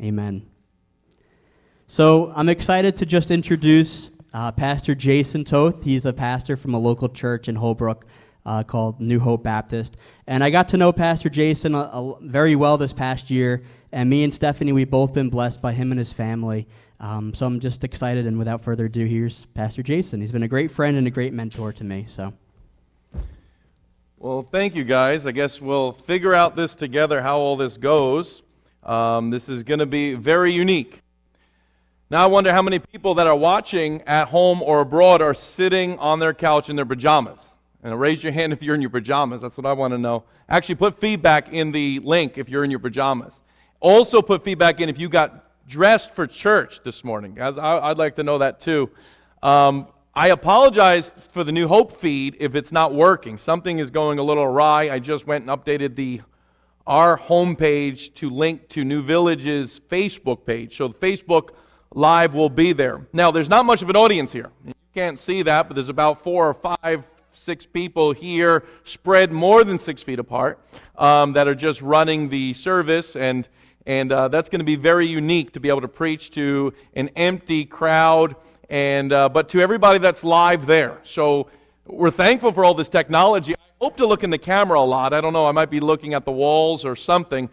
Amen. So I'm excited to just introduce uh, Pastor Jason Toth. He's a pastor from a local church in Holbrook uh, called New Hope Baptist. And I got to know Pastor Jason a, very well this past year. And me and Stephanie, we've both been blessed by him and his family. Um, so I'm just excited. And without further ado, here's Pastor Jason. He's been a great friend and a great mentor to me. So. Well, thank you guys. I guess we'll figure out this together how all this goes. Um, this is going to be very unique. Now, I wonder how many people that are watching at home or abroad are sitting on their couch in their pajamas. And raise your hand if you're in your pajamas. That's what I want to know. Actually, put feedback in the link if you're in your pajamas. Also, put feedback in if you got dressed for church this morning. I'd like to know that too. Um, I apologize for the New Hope feed if it's not working. Something is going a little awry. I just went and updated the our homepage to link to New Village's Facebook page. So the Facebook Live will be there. Now, there's not much of an audience here. You can't see that, but there's about four or five, six people here, spread more than six feet apart, um, that are just running the service. And, and uh, that's going to be very unique to be able to preach to an empty crowd, and, uh, but to everybody that's live there. So we're thankful for all this technology. I hope to look in the camera a lot. I don't know, I might be looking at the walls or something,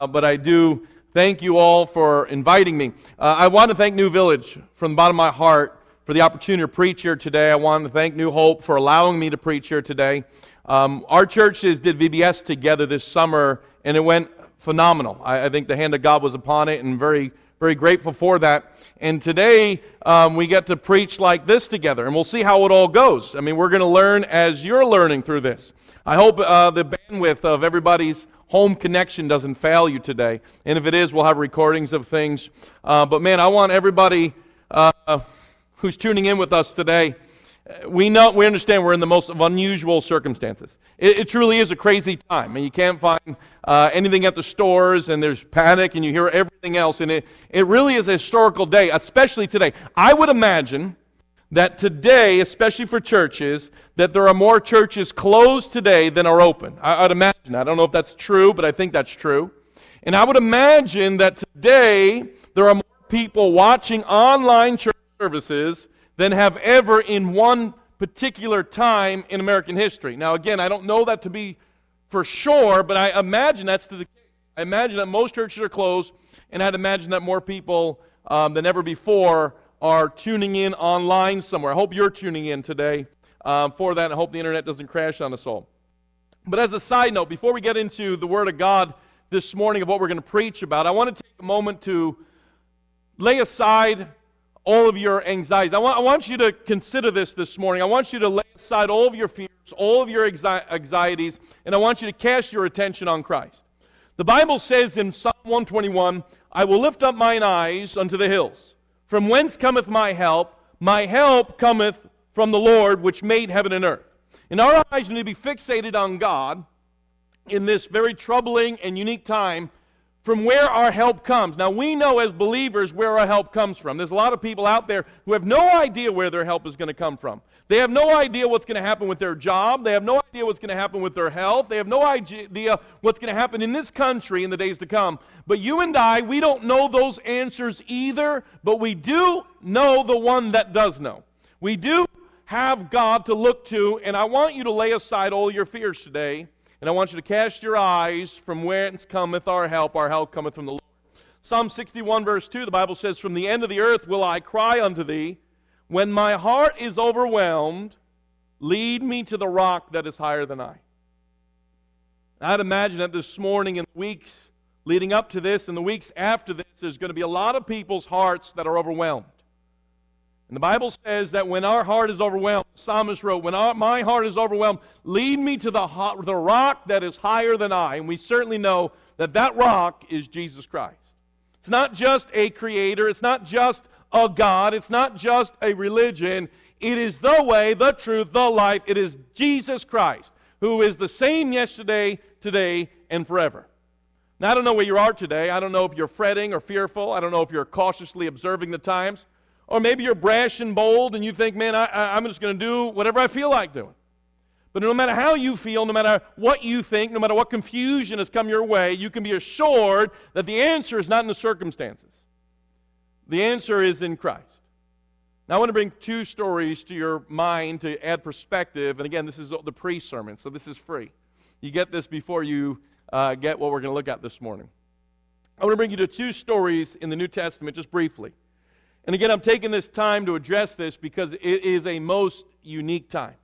uh, but I do Thank you all for inviting me. Uh, I want to thank New Village from the bottom of my heart for the opportunity to preach here today. I want to thank New Hope for allowing me to preach here today. Um, our churches did VBS together this summer, and it went phenomenal. I, I, think the hand of God was upon it, and very, very grateful for that. And today um, we get to preach like this together, and we'll see how it all goes. I mean, we're going to learn as you're learning through this. I hope uh, the bandwidth of everybody's home connection doesn't fail you today. And if it is, we'll have recordings of things. Uh, but man, I want everybody uh, who's tuning in with us today. We know, we understand we're in the most unusual circumstances. It, it truly is a crazy time, and you can't find uh, anything at the stores, and there's panic, and you hear everything else, and it, it really is a historical day, especially today. I would imagine that today, especially for churches, that there are more churches closed today than are open. I, would imagine. I don't know if that's true, but I think that's true. And I would imagine that today there are more people watching online church services than have ever in one particular time in American history. Now, again, I don't know that to be for sure, but I imagine that's to the case. I imagine that most churches are closed, and I'd imagine that more people um, than ever before are tuning in online somewhere. I hope you're tuning in today um, for that. I hope the internet doesn't crash on us all. But as a side note, before we get into the Word of God this morning of what we're going to preach about, I want to take a moment to lay aside all of your anxieties. I want, I want you to consider this this morning. I want you to lay aside all of your fears, all of your anxieties, and I want you to cast your attention on Christ. The Bible says in Psalm 121, I will lift up mine eyes unto the hills. From whence cometh my help? My help cometh from the Lord which made heaven and earth. And our eyes need to be fixated on God in this very troubling and unique time from where our help comes. Now, we know as believers where our help comes from. There's a lot of people out there who have no idea where their help is going to come from. They have no idea what's going to happen with their job. They have no idea what's going to happen with their health. They have no idea what's going to happen in this country in the days to come. But you and I, we don't know those answers either, but we do know the one that does know. We do have God to look to, and I want you to lay aside all your fears today, and I want you to cast your eyes from whence cometh our help. Our help cometh from the Lord. Psalm 61, verse 2, the Bible says, From the end of the earth will I cry unto thee. When my heart is overwhelmed, lead me to the rock that is higher than I. I'd imagine that this morning and weeks leading up to this and the weeks after this, there's going to be a lot of people's hearts that are overwhelmed. And the Bible says that when our heart is overwhelmed, psalmist wrote, When our, my heart is overwhelmed, lead me to the, the rock that is higher than I. And we certainly know that that rock is Jesus Christ. It's not just a creator, it's not just a God. It's not just a religion. It is the way, the truth, the life. It is Jesus Christ, who is the same yesterday, today, and forever. Now, I don't know where you are today. I don't know if you're fretting or fearful. I don't know if you're cautiously observing the times. Or maybe you're brash and bold and you think, man, I, am just going to do whatever I feel like doing. But no matter how you feel, no matter what you think, no matter what confusion has come your way, you can be assured that the answer is not in the circumstances. The answer is in Christ. Now, I want to bring two stories to your mind to add perspective. And again, this is the pre sermon, so this is free. You get this before you uh, get what we're going to look at this morning. I want to bring you to two stories in the New Testament, just briefly. And again, I'm taking this time to address this because it is a most unique time.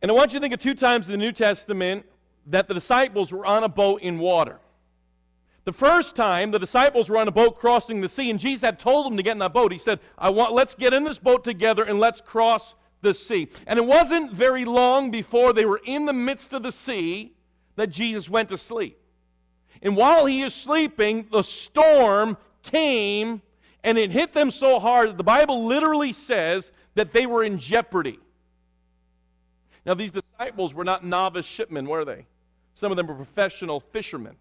And I want you to think of two times in the New Testament that the disciples were on a boat in water. The first time, the disciples were on a boat crossing the sea, and Jesus had told them to get in that boat. He said, I want, let's get in this boat together and let's cross the sea. And it wasn't very long before they were in the midst of the sea that Jesus went to sleep. And while he is sleeping, the storm came and it hit them so hard that the Bible literally says that they were in jeopardy. Now, these disciples were not novice shipmen, were they? Some of them were professional fishermen.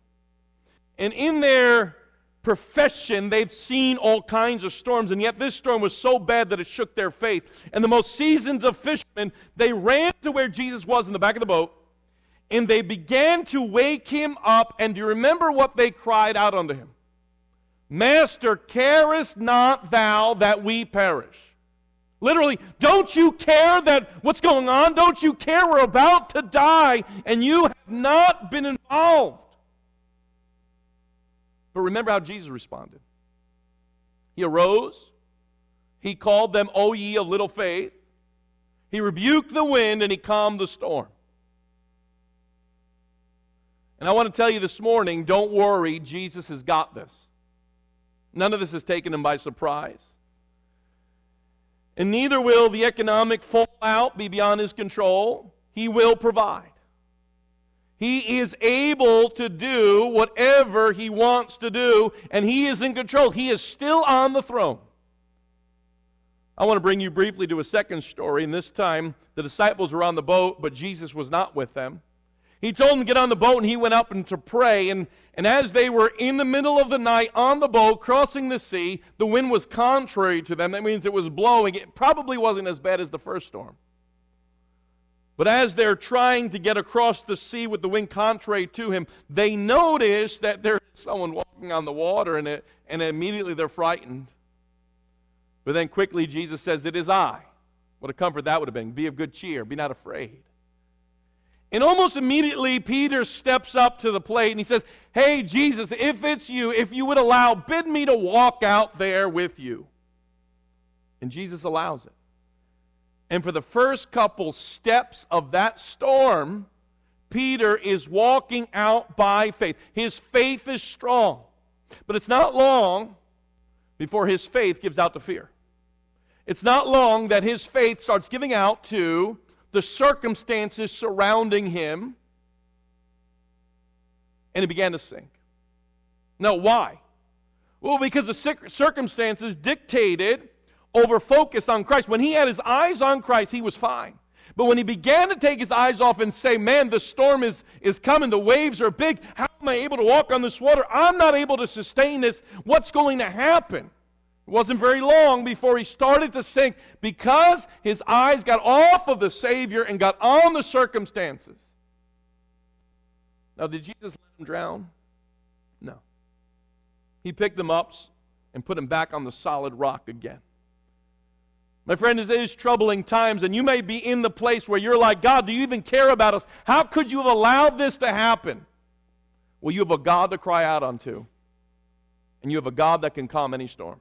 And in their profession, they've seen all kinds of storms, and yet this storm was so bad that it shook their faith. And the most seasoned of fishermen, they ran to where Jesus was in the back of the boat, and they began to wake him up. And do you remember what they cried out unto him? Master, carest not thou that we perish? Literally, don't you care that what's going on? Don't you care we're about to die and you have not been involved? But remember how Jesus responded. He arose, he called them, O ye of little faith. He rebuked the wind and he calmed the storm. And I want to tell you this morning don't worry, Jesus has got this. None of this has taken him by surprise. And neither will the economic fallout be beyond his control. He will provide. He is able to do whatever he wants to do, and he is in control. He is still on the throne. I want to bring you briefly to a second story, and this time the disciples were on the boat, but Jesus was not with them. He told them to get on the boat, and he went up and to pray. And, and as they were in the middle of the night on the boat, crossing the sea, the wind was contrary to them. That means it was blowing. It probably wasn't as bad as the first storm. But as they're trying to get across the sea with the wind contrary to him, they notice that there's someone walking on the water, and, it, and immediately they're frightened. But then quickly Jesus says, It is I. What a comfort that would have been. Be of good cheer, be not afraid. And almost immediately, Peter steps up to the plate and he says, Hey, Jesus, if it's you, if you would allow, bid me to walk out there with you. And Jesus allows it. And for the first couple steps of that storm, Peter is walking out by faith. His faith is strong. But it's not long before his faith gives out to fear. It's not long that his faith starts giving out to the circumstances surrounding him, and he began to sink. Now, why? Well, because the circumstances dictated over focus on Christ. When he had his eyes on Christ, he was fine. But when he began to take his eyes off and say, Man, the storm is, is coming, the waves are big, how am I able to walk on this water? I'm not able to sustain this. What's going to happen? It wasn't very long before he started to sink because his eyes got off of the Savior and got on the circumstances. Now, did Jesus let him drown? No. He picked them up and put him back on the solid rock again. My friend, it is troubling times, and you may be in the place where you're like, God, do you even care about us? How could you have allowed this to happen? Well, you have a God to cry out unto, and you have a God that can calm any storm.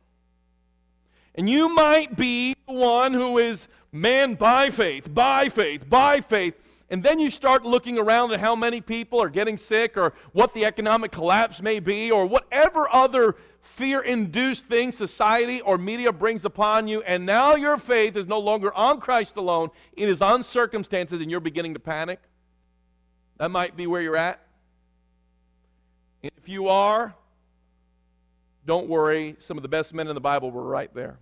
And you might be the one who is man by faith, by faith, by faith. And then you start looking around at how many people are getting sick or what the economic collapse may be or whatever other fear induced thing society or media brings upon you. And now your faith is no longer on Christ alone, it is on circumstances, and you're beginning to panic. That might be where you're at. If you are, don't worry, some of the best men in the Bible were right there.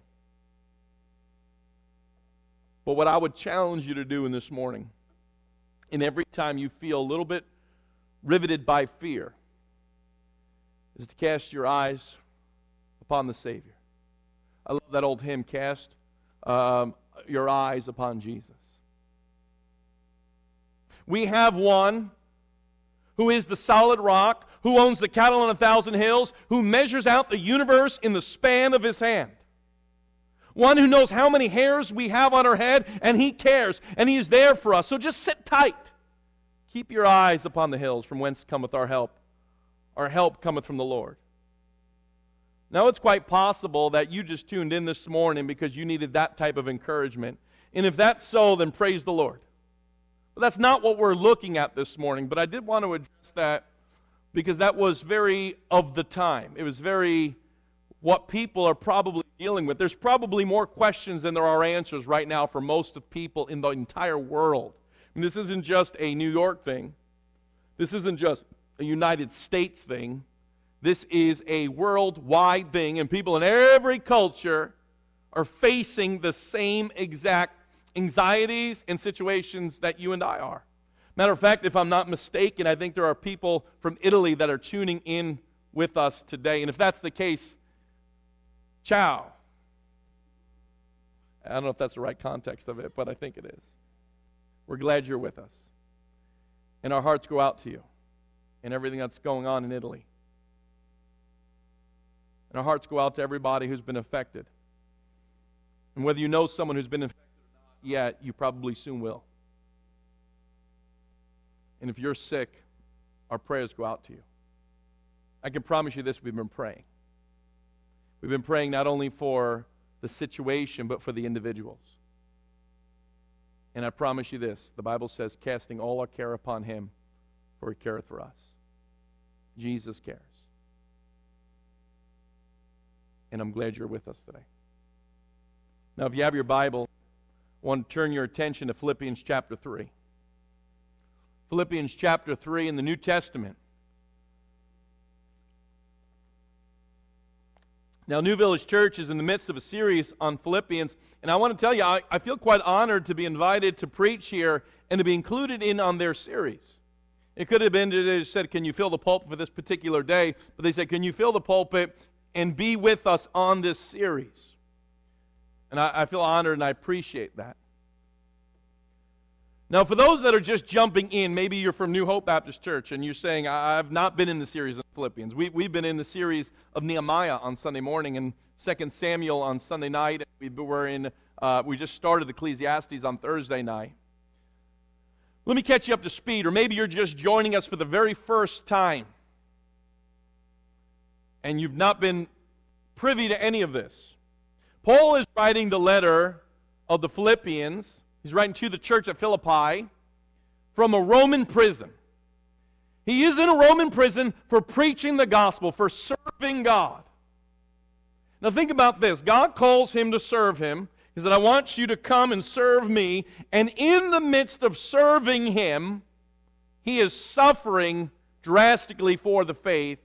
But what I would challenge you to do in this morning, and every time you feel a little bit riveted by fear, is to cast your eyes upon the Savior. I love that old hymn, Cast um, Your Eyes Upon Jesus. We have one who is the solid rock, who owns the cattle on a thousand hills, who measures out the universe in the span of his hand. One who knows how many hairs we have on our head, and he cares, and he is there for us. So just sit tight. Keep your eyes upon the hills, from whence cometh our help. Our help cometh from the Lord. Now, it's quite possible that you just tuned in this morning because you needed that type of encouragement. And if that's so, then praise the Lord. But that's not what we're looking at this morning. But I did want to address that because that was very of the time. It was very what people are probably dealing with. There's probably more questions than there are answers right now for most of people in the entire world. And this isn't just a New York thing. This isn't just a United States thing. This is a worldwide thing, and people in every culture are facing the same exact anxieties and situations that you and I are. Matter of fact, if I'm not mistaken, I think there are people from Italy that are tuning in with us today. And if that's the case, ciao. I don't know if that's the right context of it, but I think it is. We're glad you're with us. And our hearts go out to you and everything that's going on in Italy. And our hearts go out to everybody who's been affected. And whether you know someone who's been affected or not yet, you probably soon will. And if you're sick, our prayers go out to you. I can promise you this we've been praying. We've been praying not only for the situation, but for the individuals. And I promise you this the Bible says, casting all our care upon him, for he careth for us. Jesus cares. And I'm glad you're with us today. Now, if you have your Bible, I want to turn your attention to Philippians chapter 3. Philippians chapter 3 in the New Testament. Now, New Village Church is in the midst of a series on Philippians, and I want to tell you, I, I, feel quite honored to be invited to preach here and to be included in on their series. It could have been that they said, Can you fill the pulpit for this particular day? But they said, Can you fill the pulpit and be with us on this series? And I, I feel honored and I appreciate that. Now, for those that are just jumping in, maybe you're from New Hope Baptist Church and you're saying, I've not been in the series of Philippians. We, we've been in the series of Nehemiah on Sunday morning and 2 Samuel on Sunday night. We were in, uh, we just started Ecclesiastes on Thursday night. Let me catch you up to speed, or maybe you're just joining us for the very first time and you've not been privy to any of this. Paul is writing the letter of the Philippians He's writing to the church at Philippi from a Roman prison. He is in a Roman prison for preaching the gospel, for serving God. Now, think about this God calls him to serve him. He said, I want you to come and serve me. And in the midst of serving him, he is suffering drastically for the faith.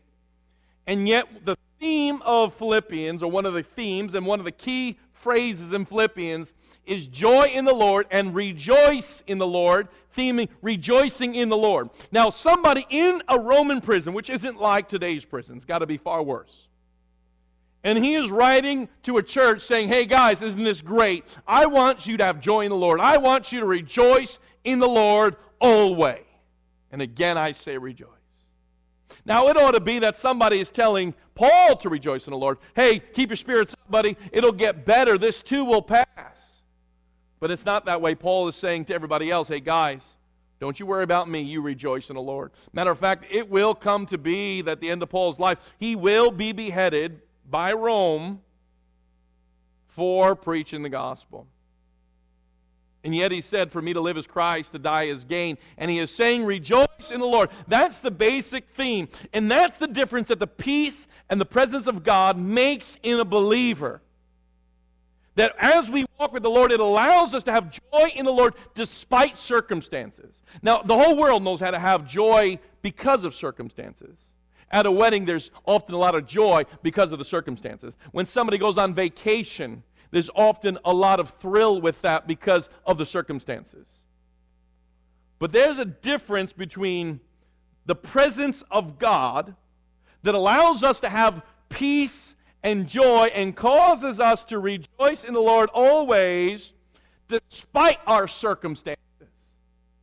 And yet, the theme of Philippians, or one of the themes and one of the key phrases in Philippians is joy in the Lord and rejoice in the Lord, theming rejoicing in the Lord. Now, somebody in a Roman prison, which isn't like today's prison, it's got to be far worse. And he is writing to a church saying, Hey guys, isn't this great? I want you to have joy in the Lord. I want you to rejoice in the Lord always. And again, I say rejoice. Now, it ought to be that somebody is telling Paul to rejoice in the Lord. Hey, keep your spirits up, buddy. It'll get better. This too will pass. But it's not that way. Paul is saying to everybody else, hey, guys, don't you worry about me. You rejoice in the Lord. Matter of fact, it will come to be that the end of Paul's life, he will be beheaded by Rome for preaching the gospel. And yet he said, For me to live is Christ, to die is gain. And he is saying, Rejoice in the Lord. That's the basic theme. And that's the difference that the peace and the presence of God makes in a believer. That as we walk with the Lord, it allows us to have joy in the Lord despite circumstances. Now, the whole world knows how to have joy because of circumstances. At a wedding, there's often a lot of joy because of the circumstances. When somebody goes on vacation, there's often a lot of thrill with that because of the circumstances. But there's a difference between the presence of God that allows us to have peace and joy and causes us to rejoice in the Lord always, despite our circumstances.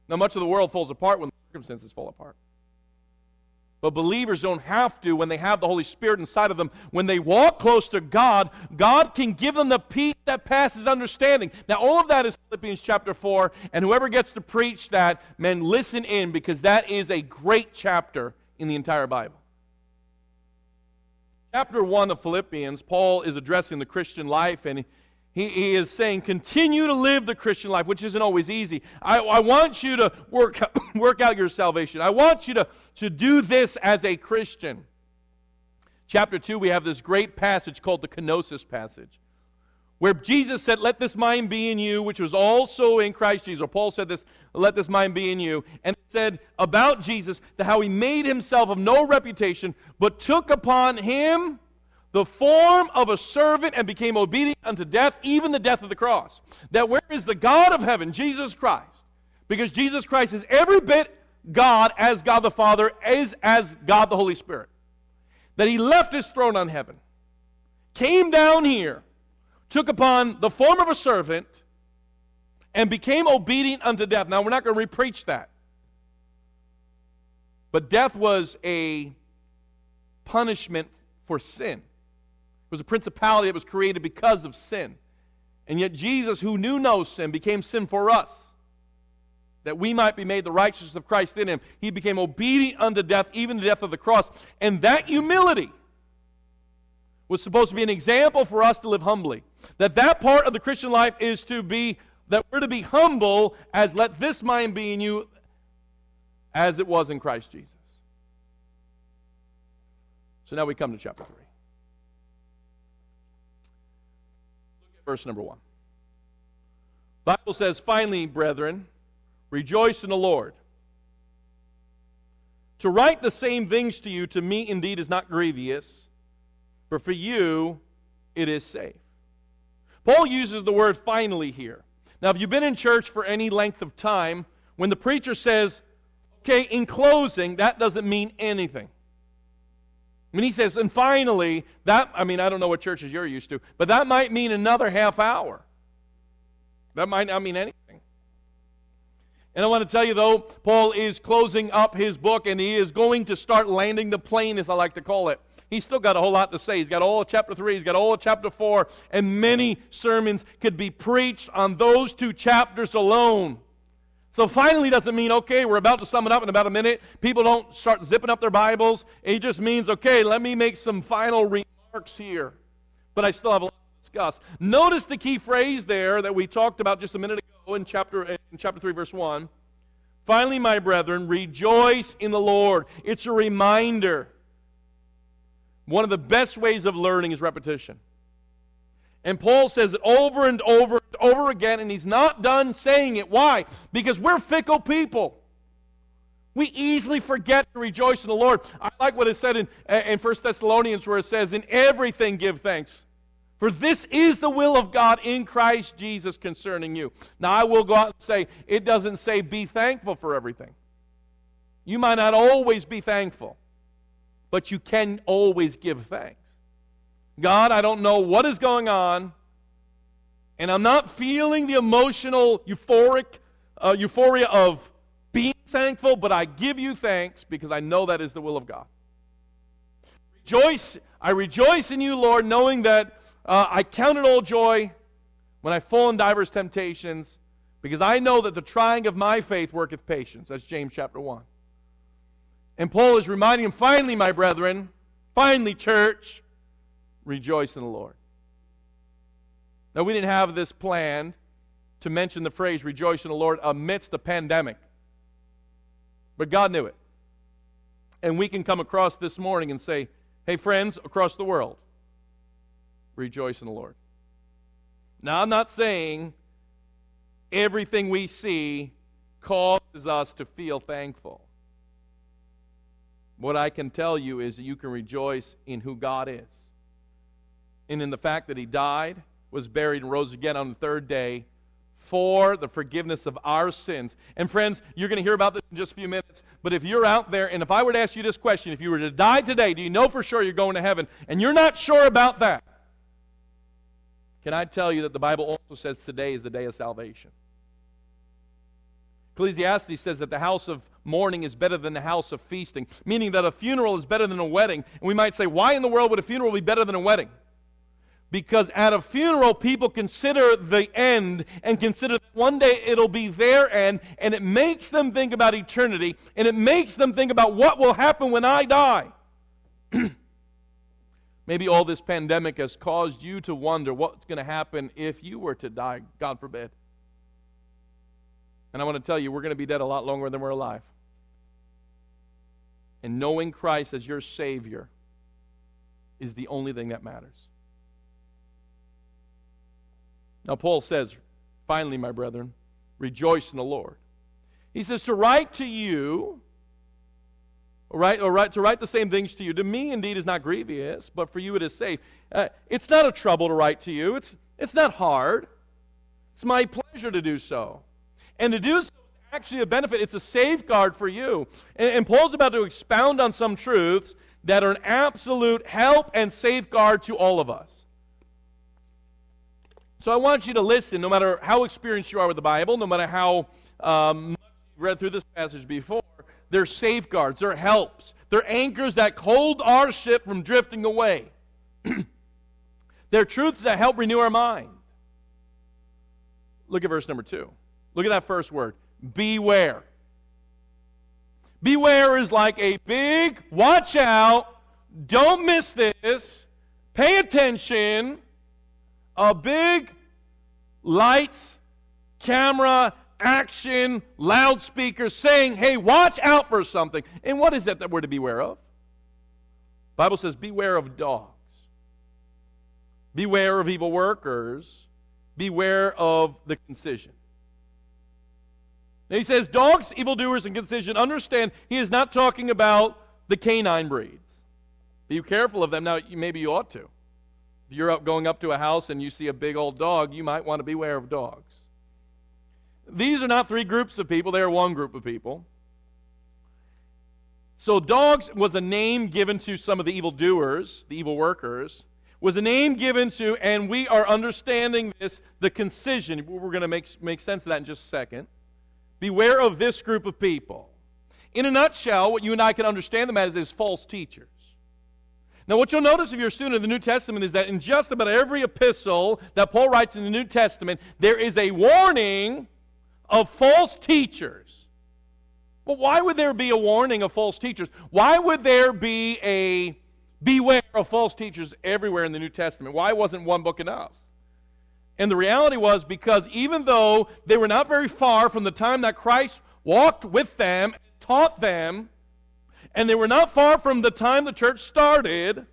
Now, much of the world falls apart when circumstances fall apart. But believers don't have to when they have the Holy Spirit inside of them. When they walk close to God, God can give them the peace that passes understanding. Now, all of that is Philippians chapter 4, and whoever gets to preach that, men, listen in because that is a great chapter in the entire Bible. Chapter 1 of Philippians, Paul is addressing the Christian life, and he, he is saying, continue to live the Christian life, which isn't always easy. I, I want you to work, work out your salvation. I want you to, to do this as a Christian. Chapter 2, we have this great passage called the kenosis passage, where Jesus said, Let this mind be in you, which was also in Christ Jesus. Or Paul said this, Let this mind be in you. And said about Jesus that how he made himself of no reputation, but took upon him the form of a servant and became obedient unto death, even the death of the cross. That where is the God of heaven, Jesus Christ? Because Jesus Christ is every bit God as God the Father, is as God the Holy Spirit. That he left his throne on heaven, came down here, took upon the form of a servant, and became obedient unto death. Now, we're not going to repreach that. But death was a punishment for sin it was a principality that was created because of sin. And yet, Jesus, who knew no sin, became sin for us, that we might be made the righteousness of Christ in him. He became obedient unto death, even the death of the cross. And that humility was supposed to be an example for us to live humbly. That that part of the Christian life is to be, that we're to be humble as let this mind be in you as it was in Christ Jesus. So now we come to chapter 3. verse number 1. Bible says, Finally, brethren, rejoice in the Lord. To write the same things to you, to me indeed is not grievous, but for you it is safe. Paul uses the word finally here. Now, if you've been in church for any length of time, when the preacher says, okay, in closing, that doesn't mean anything. Mean, he says, and finally, that, I mean, I don't know what churches you're used to, but that might mean another half hour. That might not mean anything. And I want to tell you, though, Paul is closing up his book and he is going to start landing the plane, as I like to call it. He's still got a whole lot to say. He's got all of chapter 3, he's got all of chapter 4, and many sermons could be preached on those two chapters alone. So finally doesn't mean, okay, we're about to sum it up in about a minute. People don't start zipping up their Bibles. It just means, okay, let me make some final remarks here. But I still have a lot to discuss. Notice the key phrase there that we talked about just a minute ago in chapter, in chapter 3, verse 1. Finally, my brethren, rejoice in the Lord. It's a reminder. One of the best ways of learning is repetition. And Paul says it over and over and over again, and he's not done saying it. Why? Because we're fickle people. We easily forget to rejoice in the Lord. I like what is said in, in 1 Thessalonians, where it says, In everything give thanks. For this is the will of God in Christ Jesus concerning you. Now, I will go out and say, it doesn't say be thankful for everything. You might not always be thankful, but you can always give thanks. God, I don't know what is going on, and I'm not feeling the emotional euphoric uh, euphoria of being thankful, but I give you thanks because I know that is the will of God. Rejoice, I rejoice in you, Lord, knowing that uh, I count it all joy when I fall in divers temptations, because I know that the trying of my faith worketh patience. That's James chapter 1. And Paul is reminding him, finally, my brethren, finally, church, rejoice in the Lord. Now, we didn't have this planned to mention the phrase rejoice in the Lord amidst the pandemic, but God knew it. And we can come across this morning and say, hey, friends across the world, rejoice in the Lord. Now, I'm not saying everything we see causes us to feel thankful. What I can tell you is that you can rejoice in who God is and in the fact that he died, was buried, and rose again on the third day for the forgiveness of our sins. And friends, you're going to hear about this in just a few minutes. But if you're out there, and if I were to ask you this question, if you were to die today, do you know for sure you're going to heaven? And you're not sure about that. Can I tell you that the Bible also says today is the day of salvation? Ecclesiastes says that the house of mourning is better than the house of feasting, meaning that a funeral is better than a wedding. And we might say, why in the world would a funeral be better than a wedding? Because at a funeral, people consider the end and consider one day it'll be their end, and it makes them think about eternity, and it makes them think about what will happen when I die. Maybe all this pandemic has caused you to wonder what's going to happen if you were to die, God forbid. And I want to tell you, we're going to be dead a lot longer than we're alive. And knowing Christ as your Savior is the only thing that matters. Now, Paul says, finally, my brethren, rejoice in the Lord. He says, to write to you, right, or write, to write the same things to you, to me indeed is not grievous, but for you it is safe. Uh, it's not a trouble to write to you, it's, it's not hard. It's my pleasure to do so. And to do so actually a benefit, it's a safeguard for you. And, and Paul's about to expound on some truths that are an absolute help and safeguard to all of us. So I want you to listen, no matter how experienced you are with the Bible, no matter how um, much you've read through this passage before, they're safeguards, they're helps, they're anchors that hold our ship from drifting away. they're truths that help renew our mind. Look at verse number two. Look at that first word beware. Beware is like a big watch out, don't miss this, pay attention a big lights, camera, action, loudspeaker saying, hey, watch out for something. And what is that that we're to beware of? Bible says, beware of dogs. Beware of evil workers. Beware of the concision. He says, dogs, evildoers, and concision. Understand, he is not talking about the canine breeds. Be careful of them. Now, maybe you ought to. If you're up, going up to a house and you see a big old dog, you might want to beware of dogs. These are not three groups of people, they are one group of people. So, dogs was a name given to some of the evildoers, the evil workers, was a name given to, and we are understanding this, the concision. We're going to make, make sense of that in just a second. Beware of this group of people. In a nutshell, what you and I can understand them as is false teachers. Now, what you'll notice if you're a student of the New Testament is that in just about every epistle that Paul writes in the New Testament, there is a warning of false teachers. But why would there be a warning of false teachers? Why would there be a beware of false teachers everywhere in the New Testament? Why wasn't one book enough? And the reality was because even though they were not very far from the time that Christ walked with them, taught them, and they were not far from the time the church started,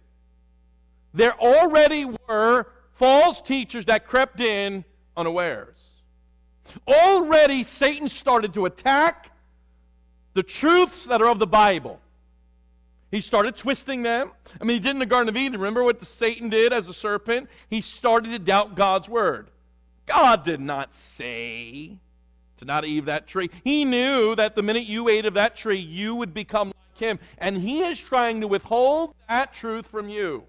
there already were false teachers that crept in unawares. Already Satan started to attack the truths that are of the Bible. He started twisting them. I mean, he did in the Garden of Eden. Remember what the Satan did as a serpent? He started to doubt God's word. God did not say to not eat of that tree. He knew that the minute you ate of that tree, you would become like him. And he is trying to withhold that truth from you.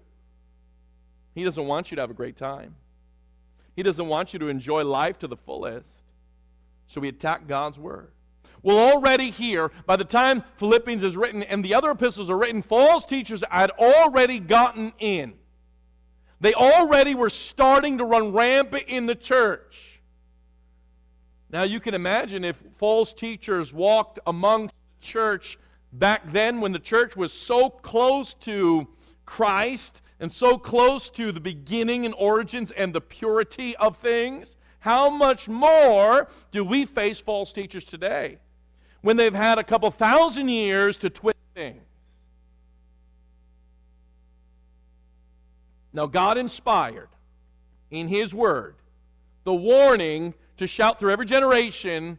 He doesn't want you to have a great time. He doesn't want you to enjoy life to the fullest. So we attack God's word. Well, already here, by the time Philippians is written and the other epistles are written, false teachers had already gotten in. They already were starting to run rampant in the church. Now, you can imagine if false teachers walked among the church back then when the church was so close to Christ and so close to the beginning and origins and the purity of things, how much more do we face false teachers today when they've had a couple thousand years to twist things? Now, God inspired in His Word the warning to shout through every generation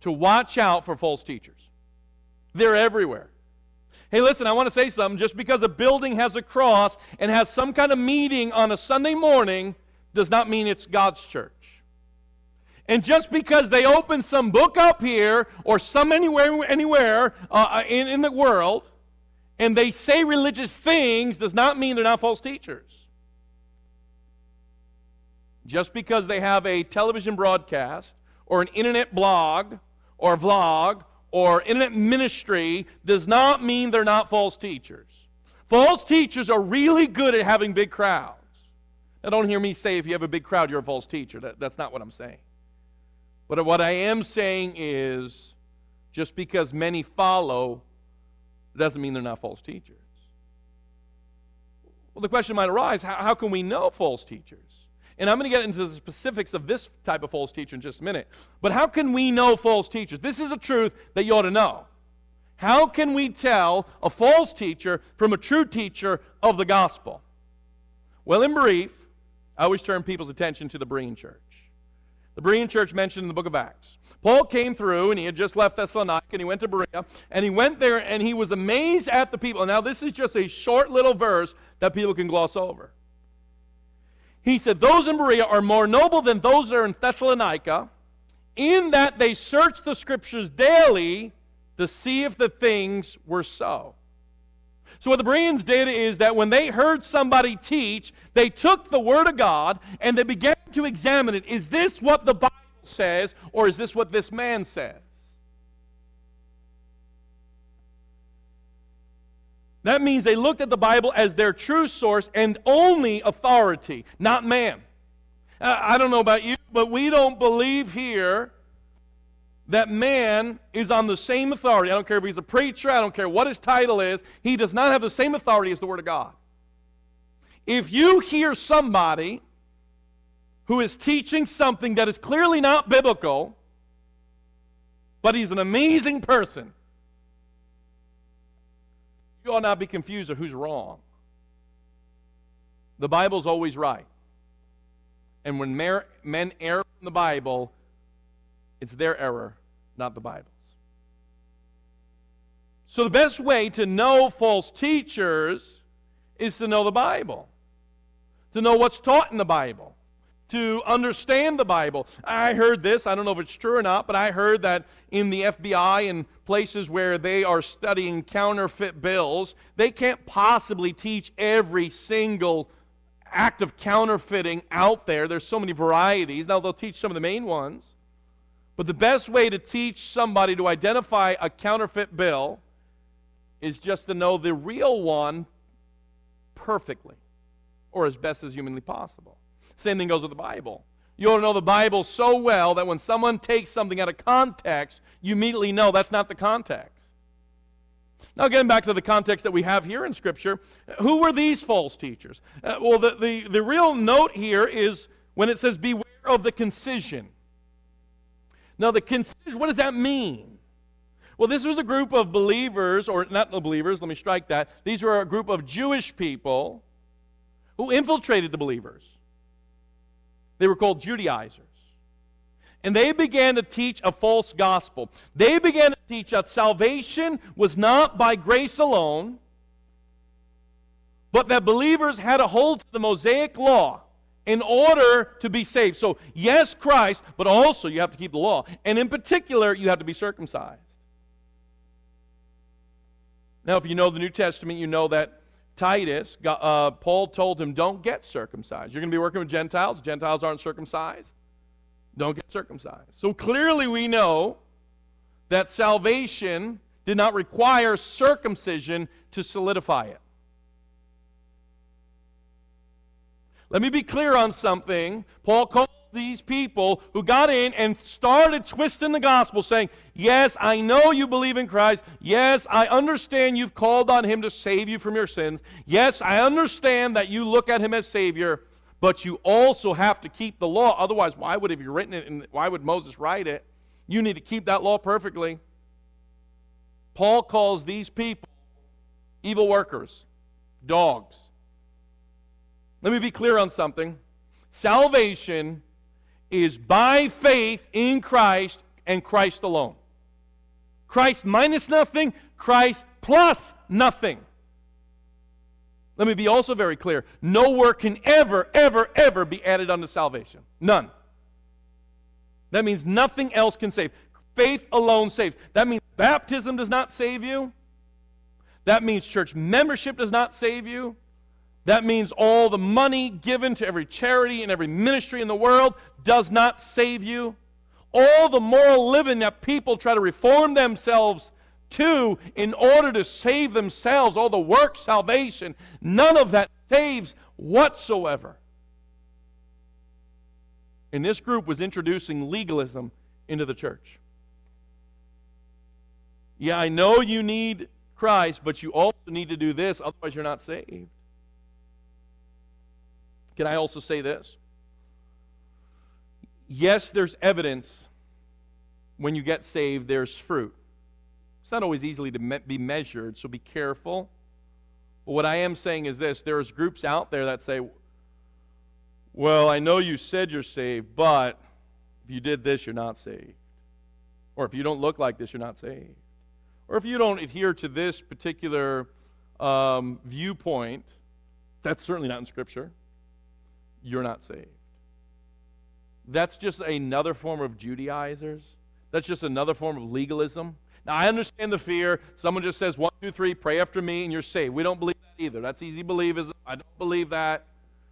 to watch out for false teachers. They're everywhere. Hey, listen, I want to say something. Just because a building has a cross and has some kind of meeting on a Sunday morning does not mean it's God's church. And just because they open some book up here or some anywhere, anywhere uh, in, in the world and they say religious things does not mean they're not false teachers. Just because they have a television broadcast or an internet blog or vlog or internet ministry does not mean they're not false teachers. False teachers are really good at having big crowds. Now, don't hear me say if you have a big crowd, you're a false teacher. That, that's not what I'm saying. But what I am saying is just because many follow doesn't mean they're not false teachers. Well, the question might arise how, how can we know false teachers? And I'm going to get into the specifics of this type of false teacher in just a minute. But how can we know false teachers? This is a truth that you ought to know. How can we tell a false teacher from a true teacher of the gospel? Well, in brief, I always turn people's attention to the Berean church. The Berean church mentioned in the book of Acts. Paul came through and he had just left Thessalonica and he went to Berea and he went there and he was amazed at the people. Now, this is just a short little verse that people can gloss over. He said, Those in Berea are more noble than those that are in Thessalonica, in that they search the scriptures daily to see if the things were so. So, what the Bereans did is that when they heard somebody teach, they took the Word of God and they began to examine it. Is this what the Bible says, or is this what this man says? That means they looked at the Bible as their true source and only authority, not man. Uh, I don't know about you, but we don't believe here that man is on the same authority. I don't care if he's a preacher, I don't care what his title is, he does not have the same authority as the Word of God. If you hear somebody who is teaching something that is clearly not biblical, but he's an amazing person, you ought not be confused of who's wrong. The Bible's always right. And when men err in the Bible, it's their error, not the Bible's. So the best way to know false teachers is to know the Bible, to know what's taught in the Bible to understand the Bible. I heard this, I don't know if it's true or not, but I heard that in the FBI and places where they are studying counterfeit bills, they can't possibly teach every single act of counterfeiting out there. There's so many varieties. Now, they'll teach some of the main ones. But the best way to teach somebody to identify a counterfeit bill is just to know the real one perfectly or as best as humanly possible. Same thing goes with the Bible. You ought to know the Bible so well that when someone takes something out of context, you immediately know that's not the context. Now, getting back to the context that we have here in Scripture, who were these false teachers? Uh, well, the, the, the real note here is when it says, Beware of the concision. Now, the concision, what does that mean? Well, this was a group of believers, or not believers, let me strike that. These were a group of Jewish people who infiltrated the believers. They were called Judaizers. And they began to teach a false gospel. They began to teach that salvation was not by grace alone, but that believers had to hold to the Mosaic law in order to be saved. So, yes, Christ, but also you have to keep the law. And in particular, you have to be circumcised. Now, if you know the New Testament, you know that Titus, uh, Paul told him, don't get circumcised. You're going to be working with Gentiles. Gentiles aren't circumcised. Don't get circumcised. So clearly we know that salvation did not require circumcision to solidify it. Let me be clear on something. Paul called these people who got in and started twisting the gospel, saying, Yes, I know you believe in Christ. Yes, I understand you've called on him to save you from your sins. Yes, I understand that you look at him as Savior, but you also have to keep the law. Otherwise, why would have you written it and why would Moses write it? You need to keep that law perfectly. Paul calls these people evil workers, dogs. Let me be clear on something. Salvation is by faith in Christ and Christ alone. Christ minus nothing, Christ plus nothing. Let me be also very clear. No work can ever, ever, ever be added unto salvation. None. That means nothing else can save. Faith alone saves. That means baptism does not save you. That means church membership does not save you. That means all the money given to every charity and every ministry in the world does not save you. all the moral living that people try to reform themselves to in order to save themselves, all the work salvation, none of that saves whatsoever. And this group was introducing legalism into the church. Yeah, I know you need Christ, but you also need to do this, otherwise, you're not saved. Can I also say this? Yes, there's evidence when you get saved, there's fruit. It's not always easily to me- be measured, so be careful. But what I am saying is this there's groups out there that say, well, I know you said you're saved, but if you did this, you're not saved. Or if you don't look like this, you're not saved. Or if you don't adhere to this particular um, viewpoint, that's certainly not in Scripture, you're not saved. That's just another form of Judaizers. That's just another form of legalism. Now, I understand the fear. Someone just says, one, two, three, pray after me, and you're saved. We don't believe that either. That's easy believism. I don't believe that.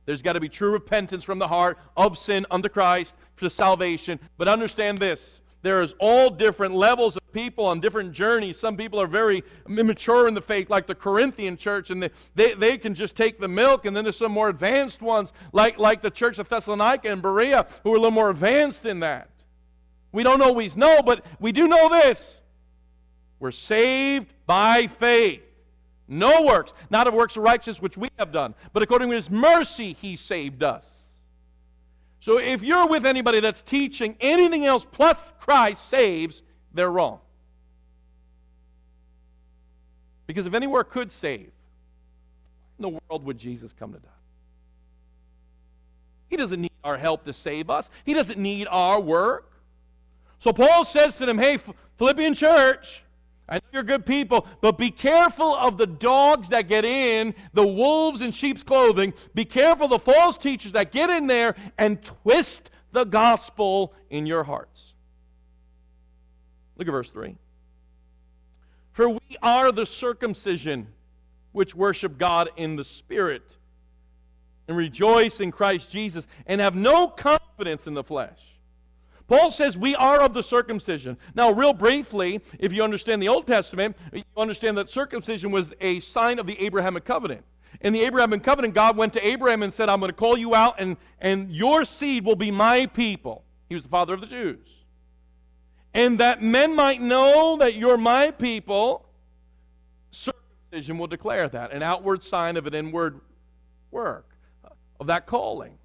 There's got to be true repentance from the heart of sin unto Christ for salvation. But understand this there's all different levels of people on different journeys. Some people are very immature in the faith, like the Corinthian church, and they, they, they, can just take the milk. And then there's some more advanced ones, like, like the church of Thessalonica and Berea, who are a little more advanced in that. We don't always know, but we do know this. We're saved by faith. No works, not of works of righteousness which we have done, but according to his mercy he saved us. So if you're with anybody that's teaching anything else plus Christ saves, they're wrong. Because if anywhere could save, in the world would Jesus come to die? He doesn't need our help to save us. He doesn't need our work. So Paul says to them, Hey, Philippian church, I know you're good people, but be careful of the dogs that get in, the wolves in sheep's clothing. Be careful of the false teachers that get in there and twist the gospel in your hearts. Look at verse 3. For we are the circumcision which worship God in the Spirit and rejoice in Christ Jesus and have no confidence in the flesh. Paul says we are of the circumcision. Now, real briefly, if you understand the Old Testament, you understand that circumcision was a sign of the Abrahamic covenant. In the Abrahamic covenant, God went to Abraham and said, I'm going to call you out, and, and your seed will be my people. He was the father of the Jews. And that men might know that you're my people, circumcision will declare that, an outward sign of an inward work, of that calling.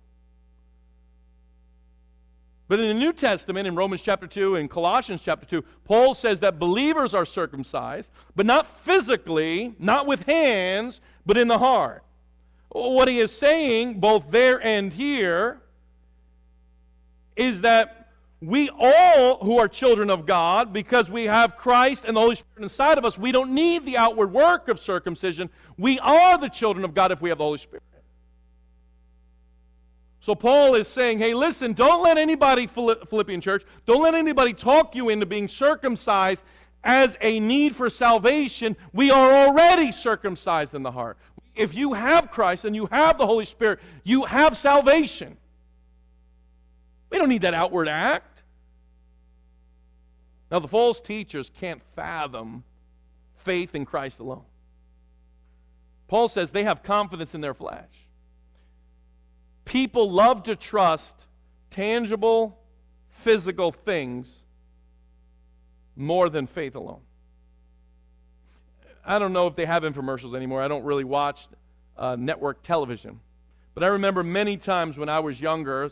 But in the New Testament, in Romans chapter 2 and Colossians chapter 2, Paul says that believers are circumcised, but not physically, not with hands, but in the heart. What he is saying, both there and here, is that we all who are children of God, because we have Christ and the Holy Spirit inside of us, we don't need the outward work of circumcision. We are the children of God if we have the Holy Spirit. So Paul is saying, hey, listen, don't let anybody, Philippian church, don't let anybody talk you into being circumcised as a need for salvation. We are already circumcised in the heart. If you have Christ and you have the Holy Spirit, you have salvation. We don't need that outward act. Now, the false teachers can't fathom faith in Christ alone. Paul says they have confidence in their flesh people love to trust tangible, physical things more than faith alone. I don't know if they have infomercials anymore. I don't really watch uh, network television. But I remember many times when I was younger,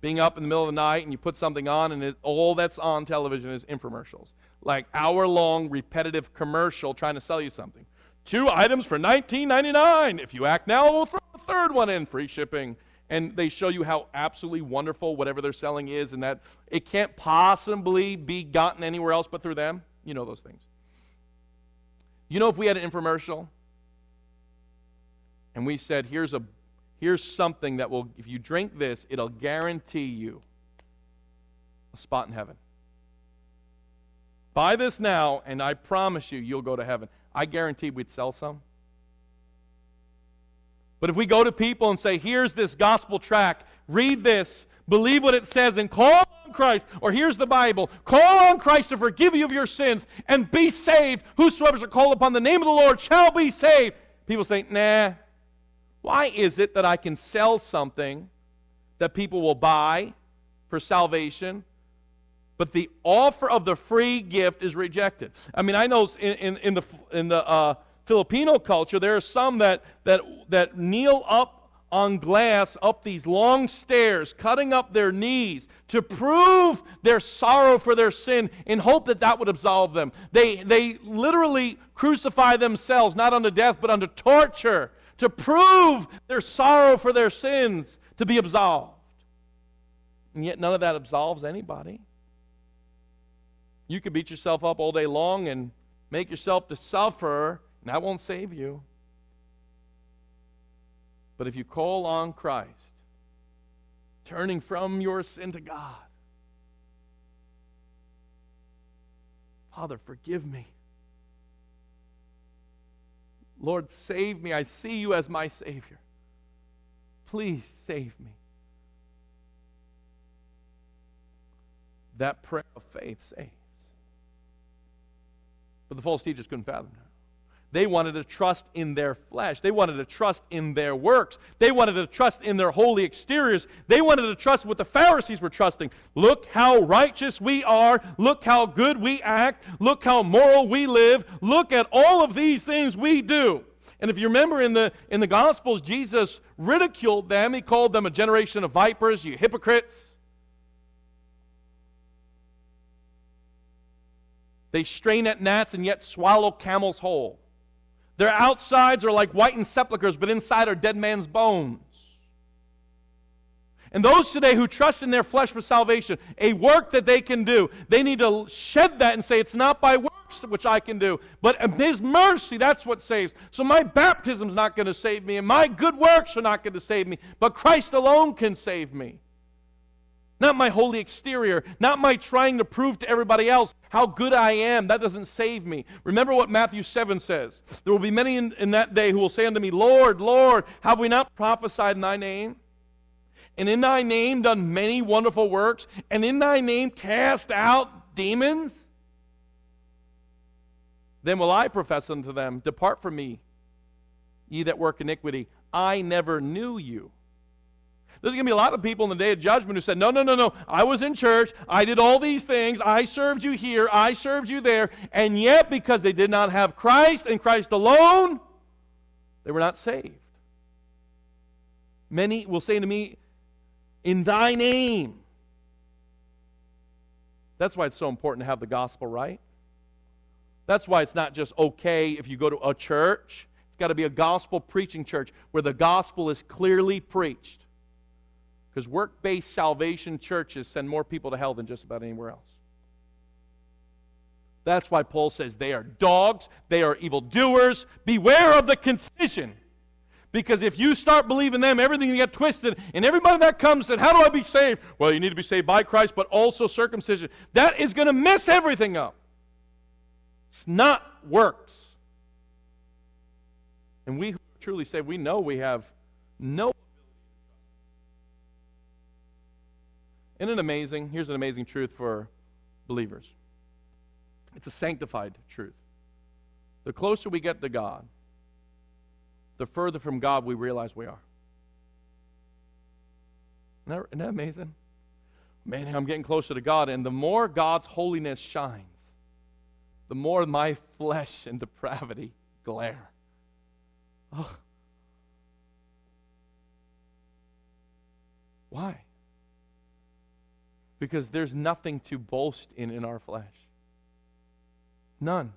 being up in the middle of the night and you put something on and it, all that's on television is infomercials. Like hour long repetitive commercial trying to sell you something. Two items for $19.99. If you act now, we'll throw a third one in, free shipping and they show you how absolutely wonderful whatever they're selling is and that it can't possibly be gotten anywhere else but through them. You know those things. You know, if we had an infomercial and we said, here's, a, here's something that will, if you drink this, it'll guarantee you a spot in heaven. Buy this now, and I promise you, you'll go to heaven. I guarantee we'd sell some. But if we go to people and say, here's this gospel track, read this, believe what it says, and call on Christ, or here's the Bible call on Christ to forgive you of your sins and be saved. Whosoever shall call upon the name of the Lord shall be saved. People say, nah. Why is it that I can sell something that people will buy for salvation, but the offer of the free gift is rejected? I mean, I know in, in, in the, in the uh, Filipino culture, there are some that, that, that kneel up on glass up these long stairs, cutting up their knees to prove their sorrow for their sin in hope that that would absolve them. They, they literally crucify themselves, not unto death, but unto torture, to prove their sorrow for their sins to be absolved. And yet, none of that absolves anybody. You can beat yourself up all day long and make yourself to suffer, and that won't save you. But if you call on Christ, turning from your sin to God, Father, forgive me. Lord, save me. I see you as my Savior. Please save me. That prayer of faith saves. But the false teachers couldn't fathom that. They wanted to trust in their flesh. They wanted to trust in their works. They wanted to trust in their holy exteriors. They wanted to trust what the Pharisees were trusting. Look how righteous we are. Look how good we act. Look how moral we live. Look at all of these things we do. And if you remember in the, in the Gospels, Jesus ridiculed them. He called them a generation of vipers, you hypocrites. They strain at gnats and yet swallow camels whole. Their outsides are like whitened sepulchres, but inside are dead man's bones. And those today who trust in their flesh for salvation, a work that they can do, they need to shed that and say, It's not by works which I can do, but His mercy, that's what saves. So my baptism's not going to save me, and my good works are not going to save me, but Christ alone can save me. Not my holy exterior, not my trying to prove to everybody else how good I am. That doesn't save me. Remember what Matthew 7 says. There will be many in, in, that day who will say unto me, Lord, Lord, have we not prophesied in thy name? And in thy name done many wonderful works? And in thy name cast out demons? Then will I profess unto them, Depart from me, ye that work iniquity. I never knew you. There's going to be a lot of people in the day of judgment who said, No, no, no, no. I was in church. I did all these things. I served you here. I served you there. And yet, because they did not have Christ and Christ alone, they were not saved. Many will say to me, In thy name. That's why it's so important to have the gospel right. That's why it's not just okay if you go to a church. It's got to be a gospel preaching church where the gospel is clearly preached. Because work based salvation churches send more people to hell than just about anywhere else. That's why Paul says they are dogs, they are evildoers. Beware of the concision. Because if you start believing them, everything will get twisted. And everybody that comes said, How do I be saved? Well, you need to be saved by Christ, but also circumcision. That is going to mess everything up. It's not works. And we who truly say we know we have no Isn't it amazing? Here's an amazing truth for believers it's a sanctified truth. The closer we get to God, the further from God we realize we are. Isn't that, isn't that amazing? Man, I'm getting closer to God, and the more God's holiness shines, the more my flesh and depravity glare. Oh. Why? Because there's nothing to boast in in our flesh. None.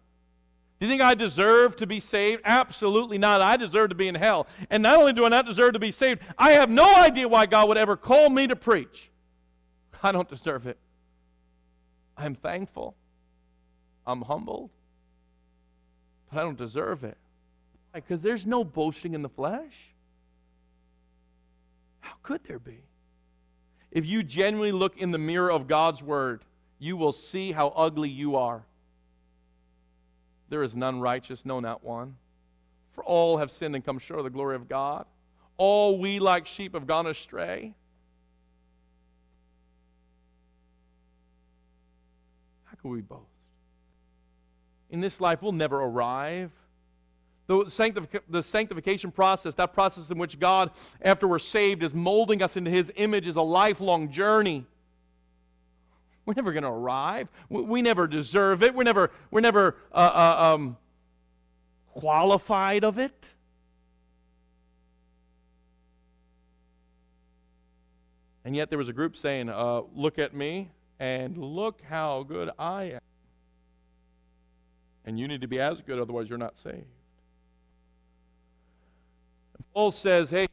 Do you think I deserve to be saved? Absolutely not. I deserve to be in hell. And not only do I not deserve to be saved, I have no idea why God would ever call me to preach. I don't deserve it. I'm thankful. I'm humbled. But I don't deserve it. Why? Because there's no boasting in the flesh. How could there be? If you genuinely look in the mirror of God's word, you will see how ugly you are. There is none righteous, no, not one. For all have sinned and come short of the glory of God. All we like sheep have gone astray. How can we boast? In this life, we'll never arrive. The, the sanctification process, that process in which God, after we're saved, is molding us into His image, is a lifelong journey. We're never going to arrive. We, we, never deserve it. We're never, we're never uh, uh, um, qualified of it. And yet there was a group saying, uh, Look at me and look how good I am. And you need to be as good, otherwise, you're not saved. Paul says, Hey,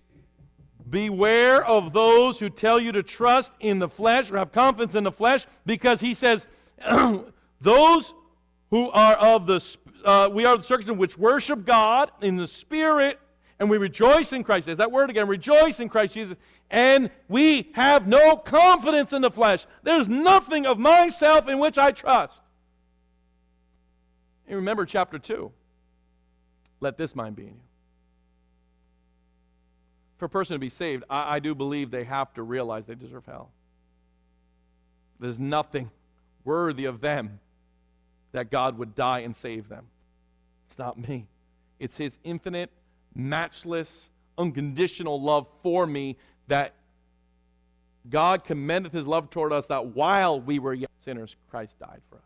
beware of those who tell you to trust in the flesh or have confidence in the flesh, because he says, Those who are of the, uh, we are the circumcision which worship God in the Spirit and we rejoice in Christ. There's that word again, rejoice in Christ Jesus. And we have no confidence in the flesh. There's nothing of myself in which I trust. And remember chapter 2. Let this mind be in you. For a person to be saved, I, I do believe they have to realize they deserve hell. There's nothing worthy of them that God would die and save them. It's not me, it's His infinite matchless, unconditional love for me that God commendeth his love toward us that while we were yet sinners, Christ died for us.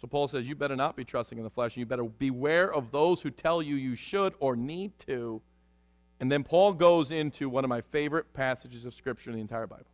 So Paul says, You better not be trusting in the flesh, and you better beware of those who tell you you should or need to. And then Paul goes into one of my favorite passages of Scripture in the entire Bible.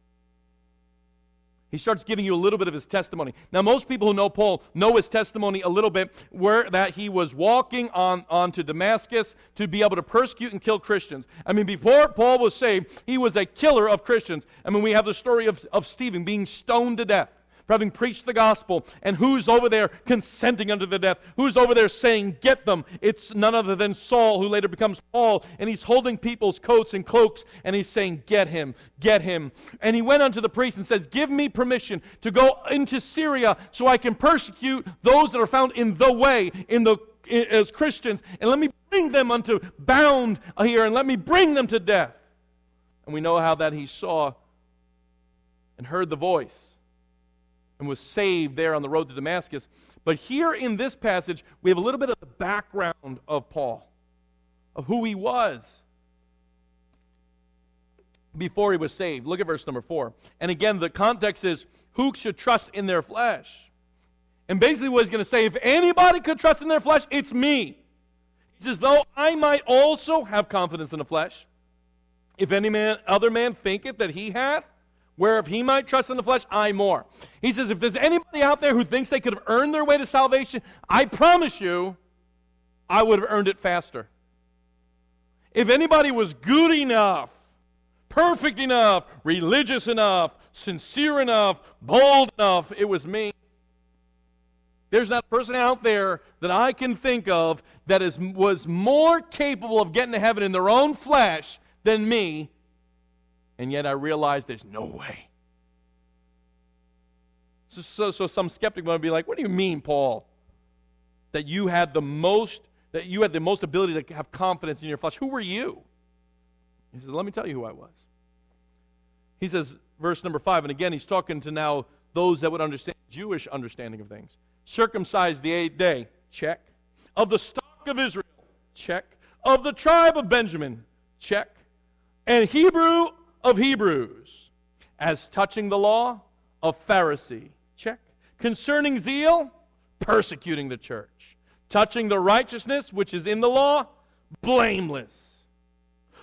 He starts giving you a little bit of his testimony. Now, most people who know Paul know his testimony a little bit, where that he was walking on, on to Damascus to be able to persecute and kill Christians. I mean, before Paul was saved, he was a killer of Christians. I mean, we have the story of, of Stephen being stoned to death having preached the gospel. And who's over there consenting unto the death? Who's over there saying, Get them? It's none other than Saul, who later becomes Paul. And he's holding people's coats and cloaks, and he's saying, Get him, get him. And he went unto the priest and says, Give me permission to go into Syria so I can persecute those that are found in the way, in the as Christians, and let me bring them unto bound here, and let me bring them to death. And we know how that he saw and heard the voice and was saved there on the road to Damascus. But here in this passage, we have a little bit of the background of Paul, of who he was before he was saved. Look at verse number four. And again, the context is who should trust in their flesh? And basically, what he's going to say if anybody could trust in their flesh, it's me. He says, though I might also have confidence in the flesh. If any man, other man thinketh that he hath, where if he might trust in the flesh, I more. He says, if there's anybody out there who thinks they could have earned their way to salvation, I promise you, I would have earned it faster. If anybody was good enough, perfect enough, religious enough, sincere enough, bold enough, it was me. There's not a person out there that I can think of that is, was more capable of getting to heaven in their own flesh than me and yet I realize there's no way. So, so, so some skeptic might be like, What do you mean, Paul? That you had the most that you had the most ability to have confidence in your flesh. Who were you? He says, Let me tell you who I was. He says, verse number five, and again he's talking to now those that would understand Jewish understanding of things. Circumcised the eighth day, check. Of the stock of Israel, check. Of the tribe of Benjamin, check. And Hebrew of Hebrews. As touching the law, a Pharisee. Check. Concerning zeal, persecuting the church. Touching the righteousness which is in the law, blameless.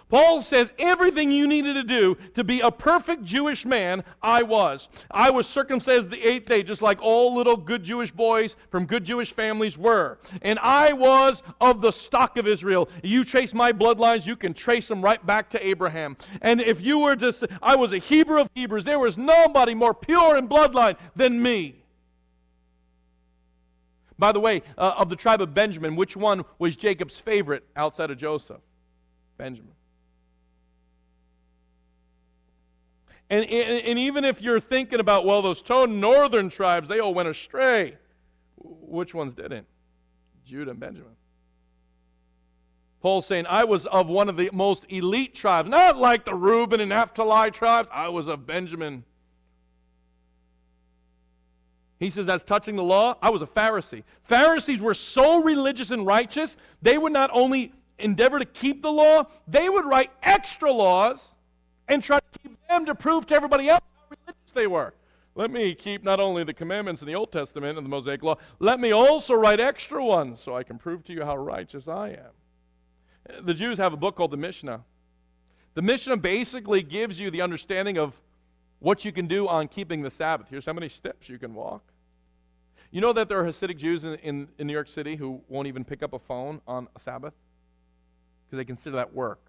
Paul says everything you needed to do to be a perfect Jewish man, I was. I was circumcised the eighth day, just like all little good Jewish boys from good Jewish families were. And I was of the stock of Israel. You trace my bloodlines, you can trace them right back to Abraham. And if you were to I was a Hebrew of Hebrews, there was nobody more pure in bloodline than me. By the way, uh, of the tribe of Benjamin, which one was Jacob's favorite outside of Joseph? Benjamin. And, and, and, even if you're thinking about, well, those two northern tribes, they all went astray. Which ones didn't? Judah and Benjamin. Paul's saying, I was of one of the most elite tribes, not like the Reuben and Naphtali tribes. I was of Benjamin. He says, as touching the law, I was a Pharisee. Pharisees were so religious and righteous, they would not only endeavor to keep the law, they would write extra laws and try them to prove to everybody else how religious they were. Let me keep not only the commandments in the Old Testament and the Mosaic Law, let me also write extra ones so I can prove to you how righteous I am. The Jews have a book called the Mishnah. The Mishnah basically gives you the understanding of what you can do on keeping the Sabbath. Here's how many steps you can walk. You know that there are Hasidic Jews in, in, in New York City who won't even pick up a phone on a Sabbath because they consider that work.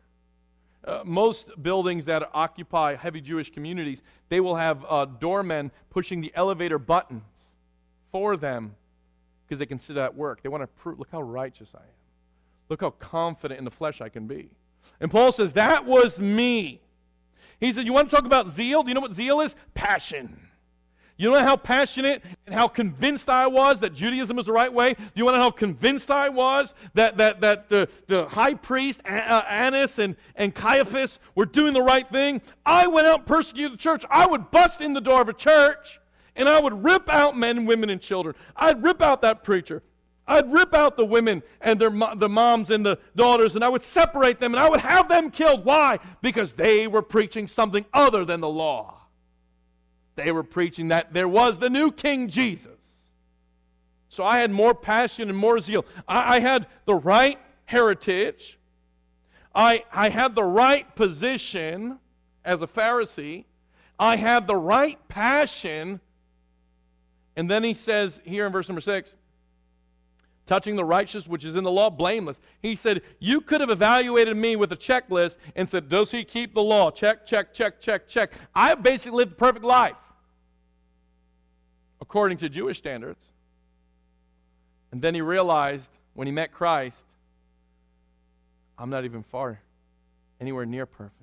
Uh, most buildings that occupy heavy Jewish communities, they will have uh, doormen pushing the elevator buttons for them because they consider that work. They want to prove, look how righteous I am. Look how confident in the flesh I can be. And Paul says, that was me. He said, You want to talk about zeal? Do you know what zeal is? Passion. You know how passionate and how convinced I was that Judaism was the right way? Do you want to know how convinced I was that, that, that the, the high priest, uh, Annas and, and Caiaphas, were doing the right thing? I went out and persecuted the church. I would bust in the door of a church and I would rip out men, women, and children. I'd rip out that preacher. I'd rip out the women and their the moms and the daughters, and I would separate them, and I would have them killed. Why? Because they were preaching something other than the law. They were preaching that there was the new King Jesus. So I had more passion and more zeal. I, I had the right heritage. I, I had the right position as a Pharisee. I had the right passion. And then he says here in verse number six, touching the righteous which is in the law, blameless. He said, You could have evaluated me with a checklist and said, Does he keep the law? Check, check, check, check, check. I basically lived a perfect life according to Jewish standards. And then he realized when he met Christ, I'm not even far, anywhere near perfect.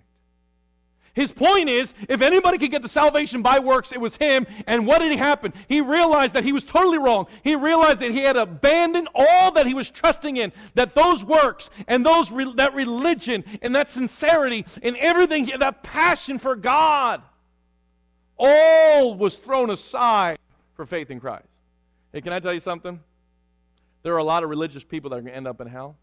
His point is if anybody could get the salvation by works, it was him. And what did happen? He realized that he was totally wrong. He realized that he had abandoned all that he was trusting in, that those works and those that religion and that sincerity and everything, that passion for God, all was thrown aside for faith in Christ. Hey, can I tell you something? There are a lot of religious people that are going to end up in hell.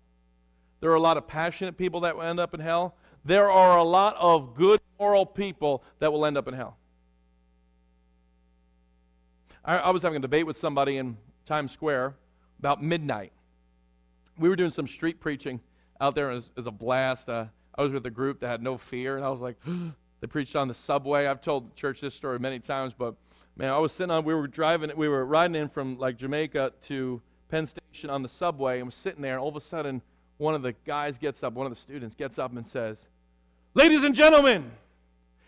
There are a lot of passionate people that will end up in hell. There are a lot of good moral people that will end up in hell. I, I was having a debate with somebody in Times Square about midnight. We were doing some street preaching out there. Was, it was a blast. Uh, I was with a group that had no fear, and I was like, they preached on the subway. I've told the church this story many times, but man, I was sitting on, we were driving, we were riding in from like Jamaica to Penn Station on the subway, and we're sitting there, and all of a sudden, one of the guys gets up, one of the students gets up and says, Ladies and gentlemen,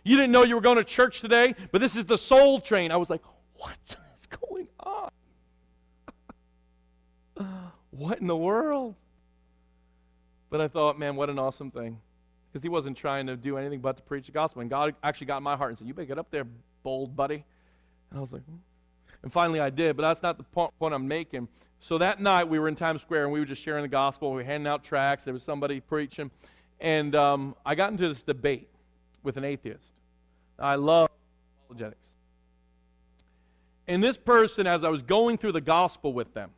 you didn't know you were going to church today, but this is the soul train. I was like, what is going on? what in the world? But I thought, man, what an awesome thing. Because he wasn't trying to do anything but to preach the gospel. And God actually got in my heart and said, You better get up there, bold buddy. And I was like, hmm. and finally I did, but that's not the point, I'm making. So that night we were in Times Square and we were just sharing the gospel. We were handing out tracts. There was somebody preaching. And um, I got into this debate with an atheist. I love apologetics. And this person, as I was going through the gospel with them,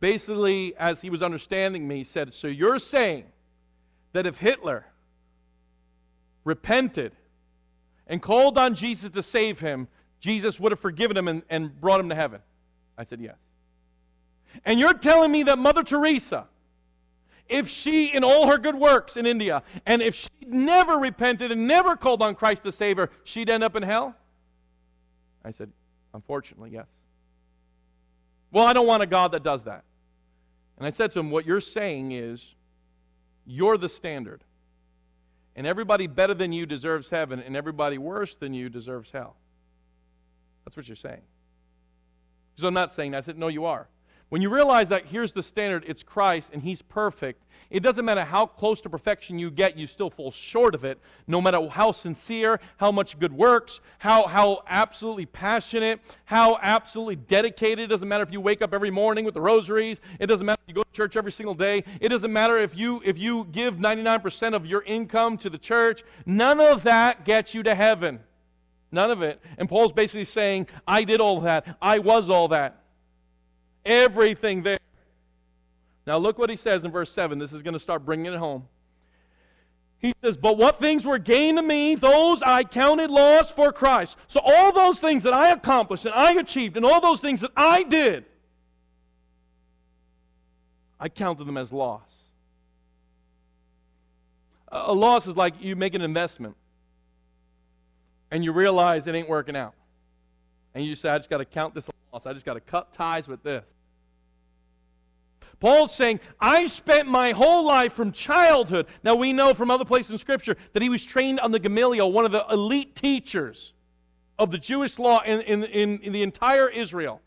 basically, as he was understanding me, said, So you're saying that if Hitler repented and called on Jesus to save him, Jesus would have forgiven him and, and brought him to heaven? I said, Yes. And you're telling me that Mother Teresa, if she, in all her good works in India, and if she never repented and never called on Christ to save her, she'd end up in hell? I said, Unfortunately, yes. Well, I don't want a God that does that. And I said to him, What you're saying is, you're the standard. And everybody better than you deserves heaven, and everybody worse than you deserves hell. That's what you're saying. So I'm not saying that. I said, No, you are. When you realize that here's the standard, it's Christ and He's perfect, it doesn't matter how close to perfection you get, you still fall short of it, no matter how sincere, how much good works, how, how absolutely passionate, how absolutely dedicated. It doesn't matter if you wake up every morning with the rosaries, it doesn't matter if you go to church every single day, it doesn't matter if you, if you give 99% of your income to the church. None of that gets you to heaven. None of it. And Paul's basically saying, I did all that. I was all that. Everything there. Now look what he says in verse 7. This is going to start bringing it home. He says, But what things were gain to me, those I counted loss for Christ. So all those things that I accomplished and I achieved and all those things that I did, I counted them as loss. A loss is like you make an investment and you realize it ain't working out. And you say, I just got to count this loss. I just got to cut ties with this. Paul's saying, I spent my whole life from childhood. Now, we know from other places in Scripture that he was trained on the Gamaliel, one of the elite teachers of the Jewish law in, in, in, in the entire Israel.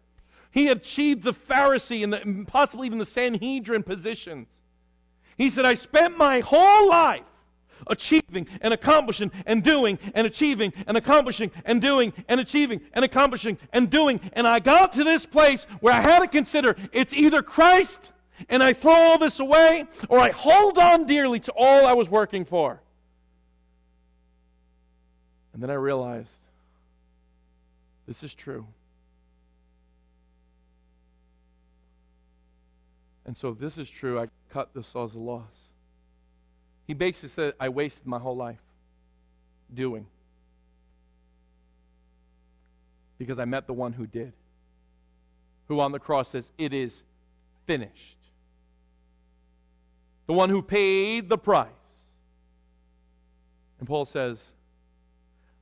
He achieved the Pharisee and possibly even the Sanhedrin positions. He said, I spent my whole life achieving and accomplishing and doing and achieving and accomplishing and doing and achieving and accomplishing and doing. And I got to this place where I had to consider it's either Christ and I throw all this away or I hold on dearly to all I was working for. And then I realized this is true. And so if this is true, I cut this as a loss. He basically said, I wasted my whole life doing. Because I met the one who did. Who on the cross says, It is finished. The one who paid the price. And Paul says,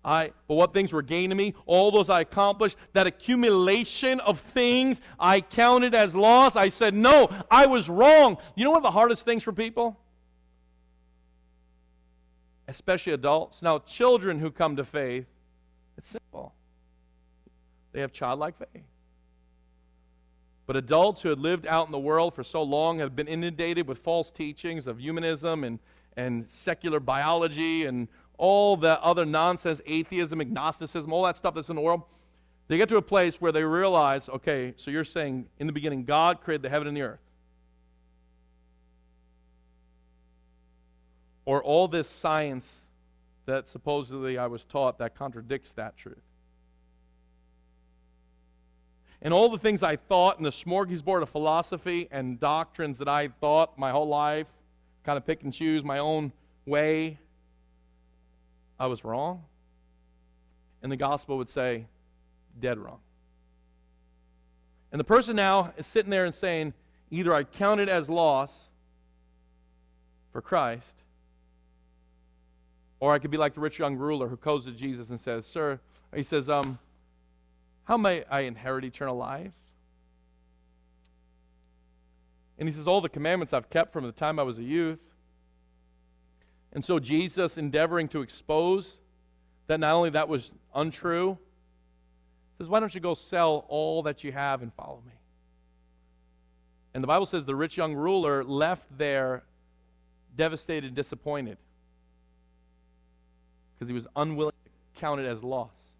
I, but what things were gained to me, all those I accomplished, that accumulation of things I counted as loss. I said, no, I was wrong. You know one of the hardest things for people? Especially adults. Now, children who come to faith, it's simple. They have childlike faith. But adults who had lived out in the world for so long have been inundated with false teachings of humanism and, and secular biology and all the other nonsense, atheism, agnosticism, all that stuff that's in the world. They get to a place where they realize okay, so you're saying in the beginning, God created the heaven and the earth. Or all this science that supposedly I was taught that contradicts that truth. And all the things I thought in the smorgasbord of philosophy and doctrines that I thought my whole life, kind of pick and choose my own way, I was wrong. And the gospel would say, dead wrong. And the person now is sitting there and saying, either I count it as loss for Christ, or I could be like the rich young ruler who goes to Jesus and says, Sir, he says, um, How may I inherit eternal life? And he says, All the commandments I've kept from the time I was a youth. And so Jesus, endeavoring to expose that not only that was untrue, says, Why don't you go sell all that you have and follow me? And the Bible says the rich young ruler left there devastated disappointed because he was unwilling to count it as loss.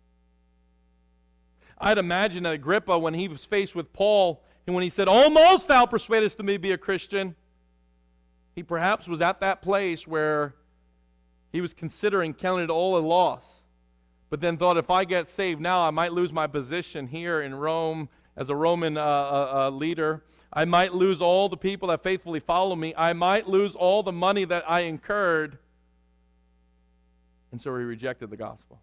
I'd imagine that Agrippa, when he was faced with Paul, and when he said, Almost thou persuadest me to be a Christian, he perhaps was at that place where he was considering counting it all a loss, but then thought, if I get saved now, I might lose my position here in Rome as a Roman uh, uh, uh, leader. I might lose all the people that faithfully follow me. I might lose all the money that I incurred. And so he rejected the gospel.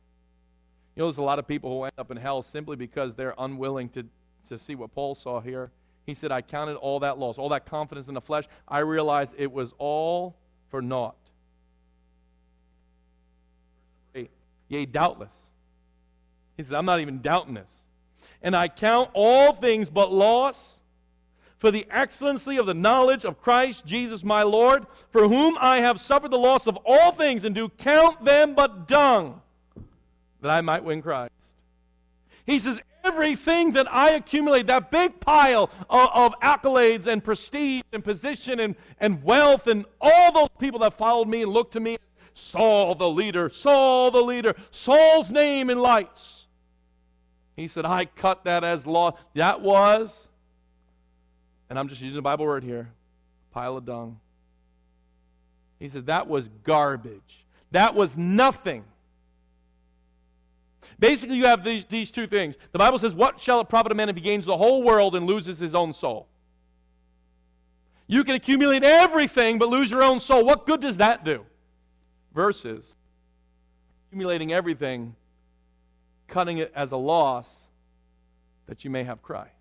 You know, there's a lot of people who end up in hell simply because they're unwilling to, to see what Paul saw here. He said, I counted all that loss, all that confidence in the flesh. I realized it was all for naught. Yea, doubtless. He says, I'm not even doubting this. And I count all things but loss for the excellency of the knowledge of Christ Jesus my Lord, for whom I have suffered the loss of all things, and do count them but dung, that I might win Christ. He says, Everything that I accumulate, that big pile of, of accolades and prestige and position and, and wealth, and all those people that followed me and looked to me, Saul the leader, Saul the leader, Saul's name in lights. He said, I cut that as law. That was and I'm just using a Bible word here, pile of dung. He said, that was garbage. That was nothing Basically, you have these, these two things. The Bible says, What shall it profit a man if he gains the whole world and loses his own soul? You can accumulate everything but lose your own soul. What good does that do? Versus accumulating everything, cutting it as a loss that you may have Christ.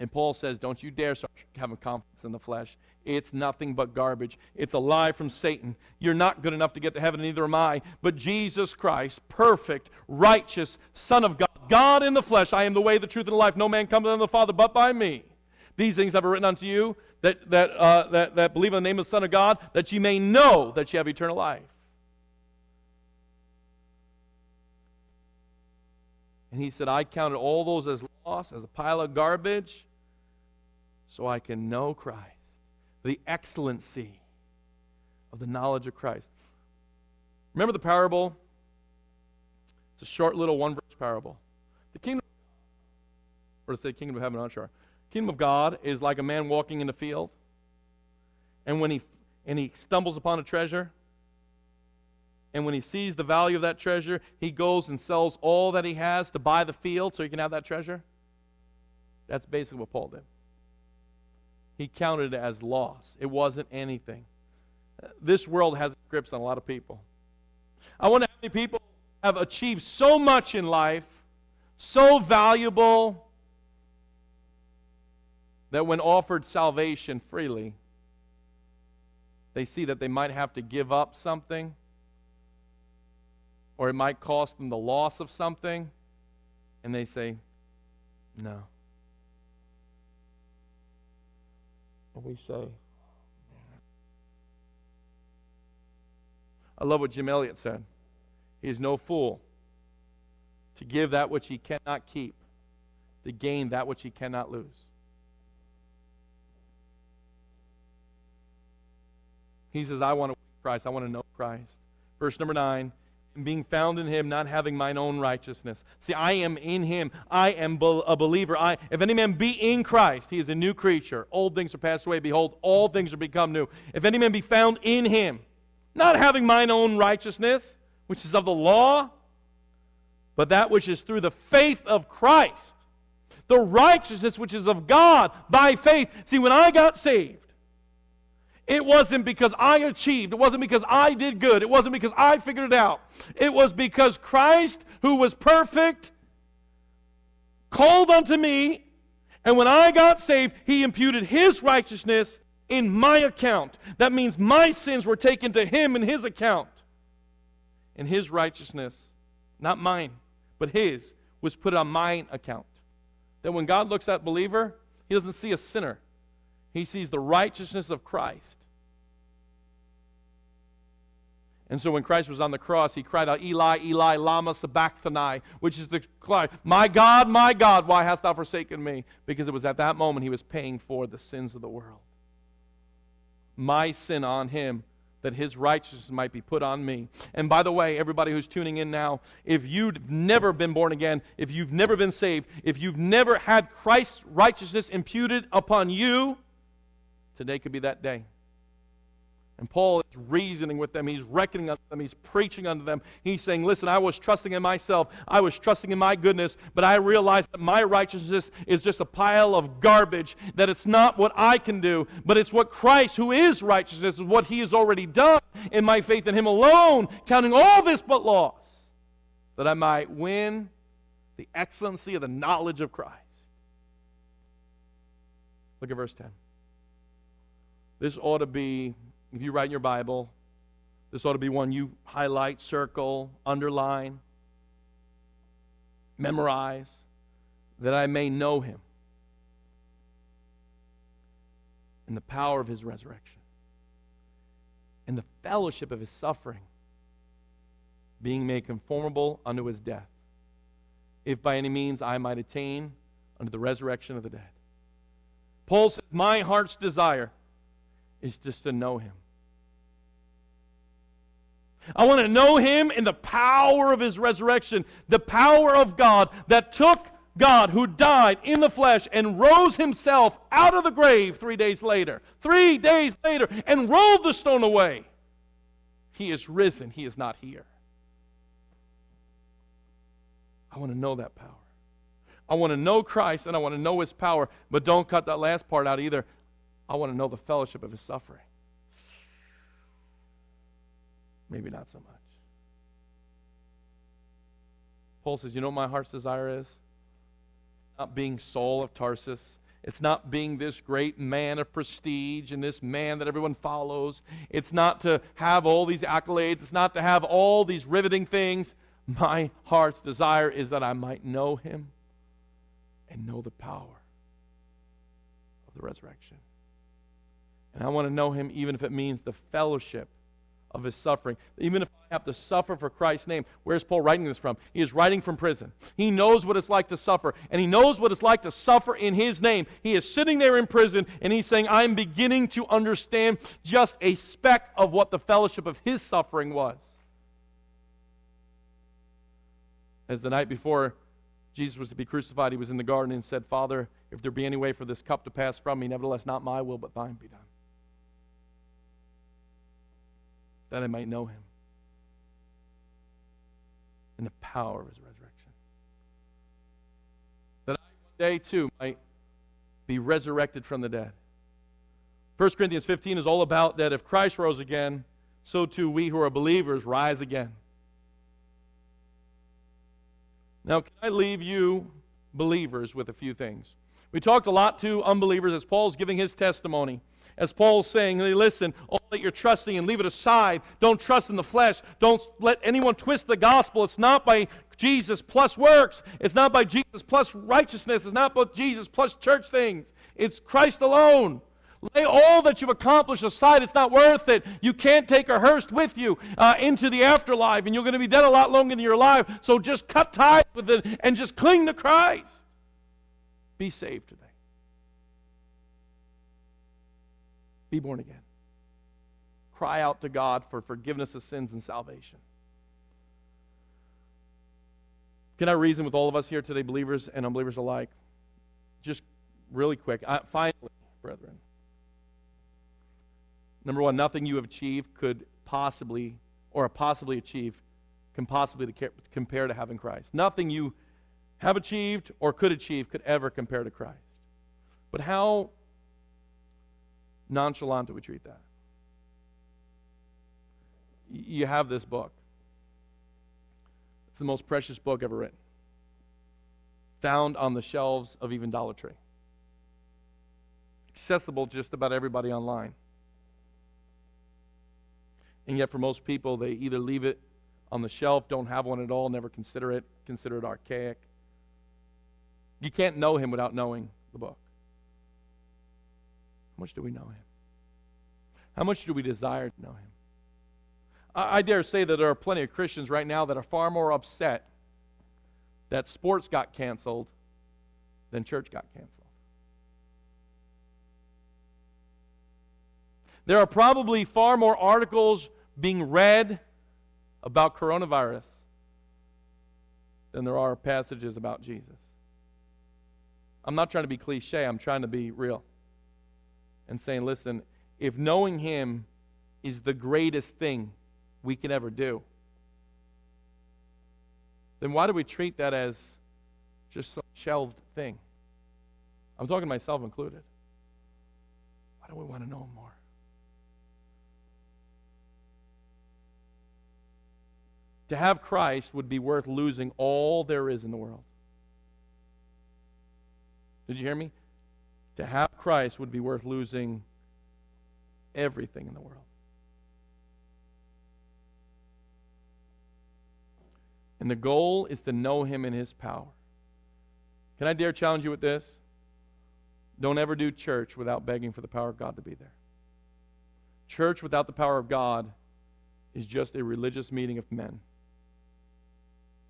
And Paul says, Don't you dare start having confidence in the flesh. It's nothing but garbage. It's a lie from Satan. You're not good enough to get to heaven, neither am I. But Jesus Christ, perfect, righteous, Son of God, God in the flesh, I am the way, the truth, and the life. No man comes unto the Father but by me. These things have I written unto you that, that, uh, that, that believe in the name of the Son of God, that ye may know that ye have eternal life. And he said, I counted all those as loss, as a pile of garbage so I can know Christ, the excellency of the knowledge of Christ. Remember the parable? It's a short little one verse parable. The kingdom, or to say kingdom of heaven, I'm not sure. Kingdom of God is like a man walking in the field, and when he and he stumbles upon a treasure, and when he sees the value of that treasure, he goes and sells all that he has to buy the field so he can have that treasure. That's basically what Paul did he counted it as loss. It wasn't anything. This world has grips on a lot of people. I wonder how many people have achieved so much in life, so valuable, that when offered salvation freely, they see that they might have to give up something, or it might cost them the loss of something, and they say, No. And we say, I love what Jim Elliot said. He is no fool to give that which he cannot keep, to gain that which he cannot lose. He says, I want to Christ. I want to know Christ. Verse number nine being found in him, not having mine own righteousness. See, I am in him. I am a believer. I, if any man be in Christ, he is a new creature. Old things are passed away. Behold, all things are become new. If any man be found in him, not having mine own righteousness, which is of the law, but that which is through the faith of Christ, the righteousness which is of God by faith. See, when I got saved, it wasn't because I achieved. It wasn't because I did good. It wasn't because I figured it out. It was because Christ, who was perfect, called unto me, and when I got saved, he imputed his righteousness in my account. That means my sins were taken to him in his account. And his righteousness, not mine, but his, was put on my account. That when God looks at believer, he doesn't see a sinner. He sees the righteousness of Christ. And so when Christ was on the cross, he cried out, Eli, Eli, Lama Sabachthani, which is the cry, My God, my God, why hast thou forsaken me? Because it was at that moment he was paying for the sins of the world. My sin on him, that his righteousness might be put on me. And by the way, everybody who's tuning in now, if you've never been born again, if you've never been saved, if you've never had Christ's righteousness imputed upon you, today could be that day. And Paul is reasoning with them. He's reckoning unto them. He's preaching unto them. He's saying, Listen, I was trusting in myself. I was trusting in my goodness, but I realized that my righteousness is just a pile of garbage, that it's not what I can do, but it's what Christ, who is righteousness, is what he has already done in my faith in him alone, counting all this but loss, that I might win the excellency of the knowledge of Christ. Look at verse 10. This ought to be if you write in your Bible, this ought to be one you highlight, circle, underline, memorize, that I may know him and the power of his resurrection and the fellowship of his suffering, being made conformable unto his death, if by any means I might attain unto the resurrection of the dead. Paul says, My heart's desire is just to know him. I want to know him in the power of his resurrection, the power of God that took God who died in the flesh and rose himself out of the grave three days later. Three days later, and rolled the stone away. He is risen, He is not here. I want to know that power. I want to know Christ and I want to know His power, but don't cut that last part out either. I want to know the fellowship of His suffering. Maybe not so much. Paul says, You know what my heart's desire is? Not being Saul of Tarsus. It's not being this great man of prestige and this man that everyone follows. It's not to have all these accolades. It's not to have all these riveting things. My heart's desire is that I might know him and know the power of the resurrection. And I want to know him even if it means the fellowship of his suffering. Even if I have to suffer for Christ's name. Where's Paul writing this from? He is writing from prison. He knows what it's like to suffer, and he knows what it's like to suffer in his name. He is sitting there in prison, and he's saying, I'm beginning to understand just a speck of what the fellowship of his suffering was. As the night before Jesus was to be crucified, he was in the garden and said, Father, if there be any way for this cup to pass from me, nevertheless, not my will, but thine be done. That I might know him and the power of his resurrection. That I one day too might be resurrected from the dead. 1 Corinthians 15 is all about that if Christ rose again, so too we who are believers rise again. Now, can I leave you believers with a few things? We talked a lot to unbelievers as Paul's giving his testimony as Paul's saying, hey, listen, all that you're trusting and leave it aside. Don't trust in the flesh. Don't let anyone twist the gospel. It's not by Jesus plus works. It's not by Jesus plus righteousness. It's not by Jesus plus church things. It's Christ alone. Lay all that you've accomplished aside. It's not worth it. You can't take a hearse with you uh, into the afterlife, and you're going to be dead a lot longer than you're alive. So just cut ties with it and just cling to Christ. Be saved today. Be born again. Cry out to God for forgiveness of sins and salvation. Can I reason with all of us here today, believers and unbelievers alike? Just really quick. I, finally, brethren. Number one, nothing you have achieved could possibly, or possibly achieve, can possibly compare to having Christ. Nothing you have achieved or could achieve could ever compare to Christ. But how nonchalant do we treat that? You have this book. It's the most precious book ever written. Found on the shelves of even Dollar Tree. Accessible just about everybody online. And yet, for most people, they either leave it on the shelf, don't have one at all, never consider it, consider it archaic. You can't know him without knowing the book. How much do we know him? How much do we desire to know him? I, I dare say that there are plenty of Christians right now that are far more upset that sports got canceled than church got canceled. There are probably far more articles being read about coronavirus than there are passages about Jesus. I'm not trying to be cliche, I'm trying to be real and saying, listen, if knowing Him is the greatest thing we can ever do, then why do we treat that as just some shelved thing? I'm talking to myself included. Why do we want to know more? To have Christ would be worth losing all there is in the world. Did you hear me? To have Christ would be worth losing everything in the world. And the goal is to know Him in His power. Can I dare challenge you with this? Don't ever do church without begging for the power of God to be there. Church without the power of God is just a religious meeting of men.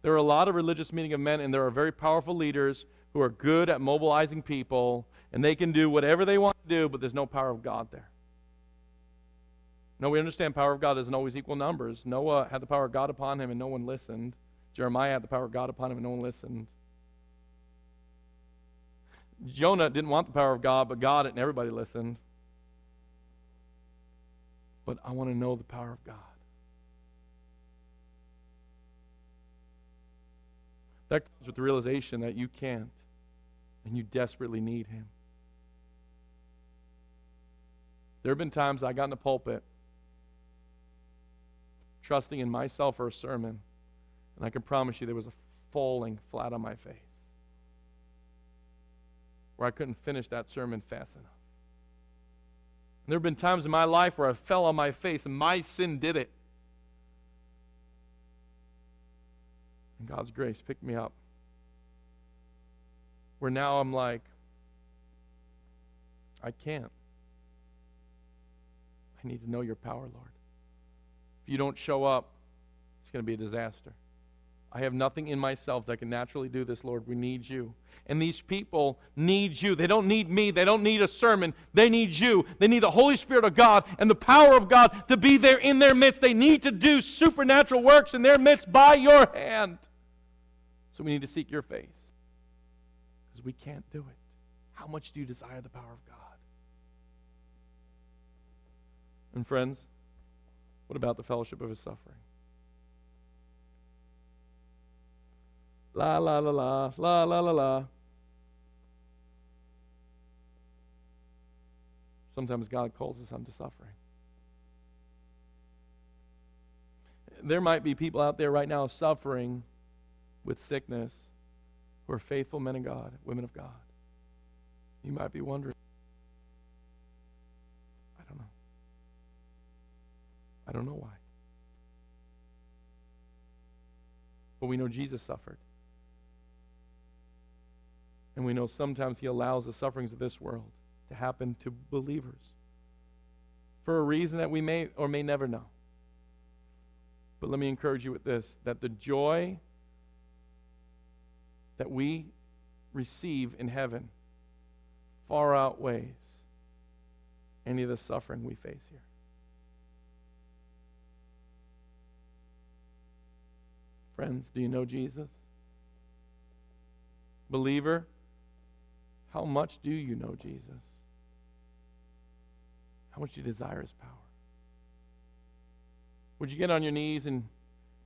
There are a lot of religious meeting of men, and there are very powerful leaders who are good at mobilizing people, and they can do whatever they want to do, but there's no power of God there. No, we understand power of God doesn't always equal numbers. Noah had the power of God upon him and no one listened. Jeremiah had the power of God upon him and no one listened. Jonah didn't want the power of God, but God and everybody listened. But I want to know the power of God. That comes with the realization that you can't and you desperately need Him. There have been times I got in the pulpit trusting in myself for a sermon, and I can promise you there was a falling flat on my face where I couldn't finish that sermon fast enough. And there have been times in my life where I fell on my face and my sin did it. And God's grace picked me up. Where now I'm like, I can't. I need to know your power, Lord. If you don't show up, it's going to be a disaster. I have nothing in myself that can naturally do this, Lord. We need you. And these people need you. They don't need me. They don't need a sermon. They need you. They need the Holy Spirit of God and the power of God to be there in their midst. They need to do supernatural works in their midst by your hand. So we need to seek your face because we can't do it. How much do you desire the power of God? And friends, what about the fellowship of his suffering? La la la la la la la la. Sometimes God calls us unto suffering. There might be people out there right now suffering with sickness who are faithful men of God, women of God. You might be wondering, I don't know why. But we know Jesus suffered. And we know sometimes He allows the sufferings of this world to happen to believers for a reason that we may or may never know. But let me encourage you with this that the joy that we receive in heaven far outweighs any of the suffering we face here. Friends, do you know Jesus? Believer, how much do you know Jesus? How much do you desire his power? Would you get on your knees and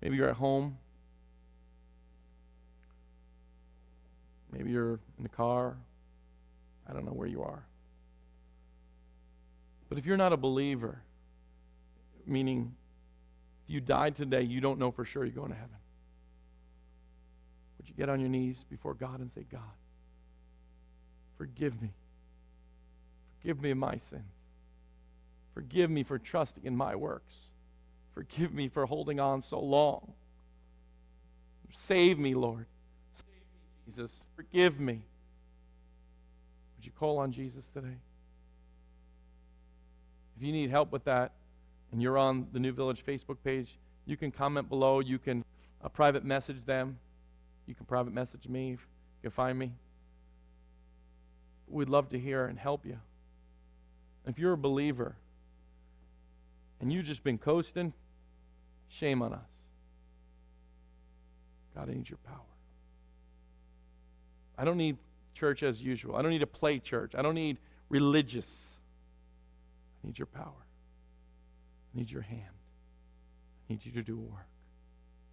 maybe you're at home? Maybe you're in the car. I don't know where you are. But if you're not a believer, meaning if you died today, you don't know for sure you're going to heaven. Would you get on your knees before God and say, God, Forgive me. Forgive me of my sins. Forgive me for trusting in my works. Forgive me for holding on so long. Save me, Lord. Save me, Jesus. Forgive me. Would you call on Jesus today? If you need help with that and you're on the New Village Facebook page, you can comment below. You can uh, private message them. You can private message me. You can find me. We'd love to hear and help you. If you're a believer and you've just been coasting, shame on us. God, I need your power. I don't need church as usual. I don't need to play church. I don't need religious. I need your power. I need your hand. I need you to do work.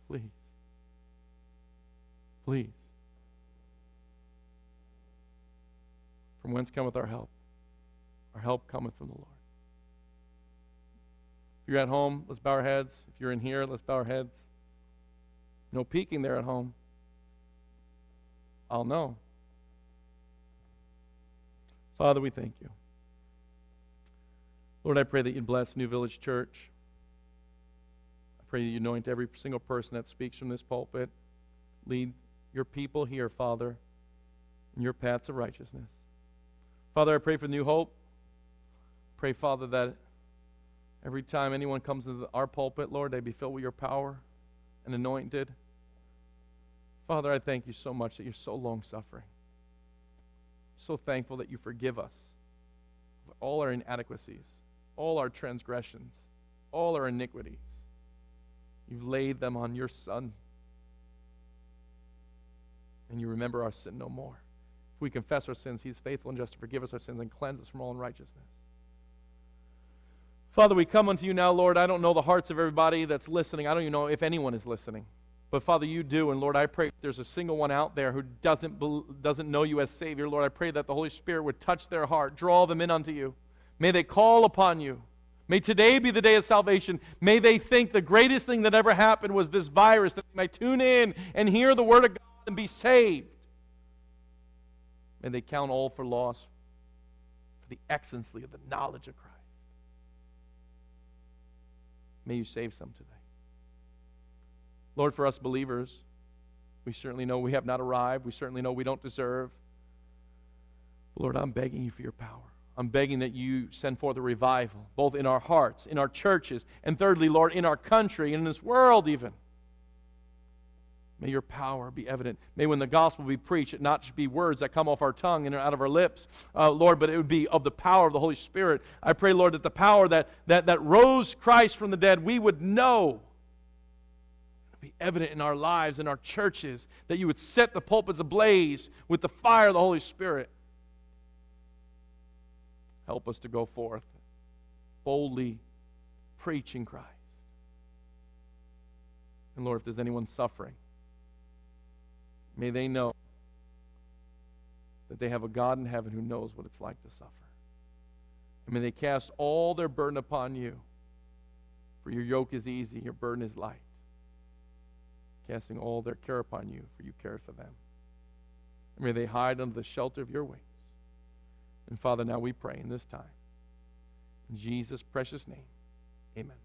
Please. Please. From whence cometh our help? Our help cometh from the Lord. If you're at home, let's bow our heads. If you're in here, let's bow our heads. No peeking there at home. I'll know. Father, we thank you. Lord, I pray that you'd bless New Village Church. I pray that you anoint every single person that speaks from this pulpit. Lead your people here, Father, in your paths of righteousness. Father, I pray for new hope. Pray, Father, that every time anyone comes into our pulpit, Lord, they be filled with your power and anointed. Father, I thank you so much that you're so long suffering. So thankful that you forgive us all our inadequacies, all our transgressions, all our iniquities. You've laid them on your Son, and you remember our sin no more. If we confess our sins, He's faithful and just to forgive us our sins and cleanse us from all unrighteousness. Father, we come unto you now, Lord. I don't know the hearts of everybody that's listening. I don't even know if anyone is listening. But Father, you do. And Lord, I pray there's a single one out there who doesn't, doesn't know you as Savior, Lord, I pray that the Holy Spirit would touch their heart, draw them in unto you. May they call upon you. May today be the day of salvation. May they think the greatest thing that ever happened was this virus, that they might tune in and hear the Word of God and be saved. May they count all for loss for the excellency of the knowledge of Christ. May you save some today. Lord, for us believers, we certainly know we have not arrived. We certainly know we don't deserve. Lord, I'm begging you for your power. I'm begging that you send forth a revival, both in our hearts, in our churches, and thirdly, Lord, in our country, and in this world even. May your power be evident. May when the gospel be preached, it not just be words that come off our tongue and out of our lips, uh, Lord, but it would be of the power of the Holy Spirit. I pray, Lord, that the power that, that, that rose Christ from the dead, we would know be evident in our lives, in our churches, that you would set the pulpits ablaze with the fire of the Holy Spirit. Help us to go forth boldly preaching Christ. And Lord, if there's anyone suffering, may they know that they have a God in heaven who knows what it's like to suffer. And may they cast all their burden upon you. For your yoke is easy, your burden is light. Casting all their care upon you, for you care for them. And may they hide under the shelter of your wings. And Father, now we pray in this time. In Jesus' precious name, amen.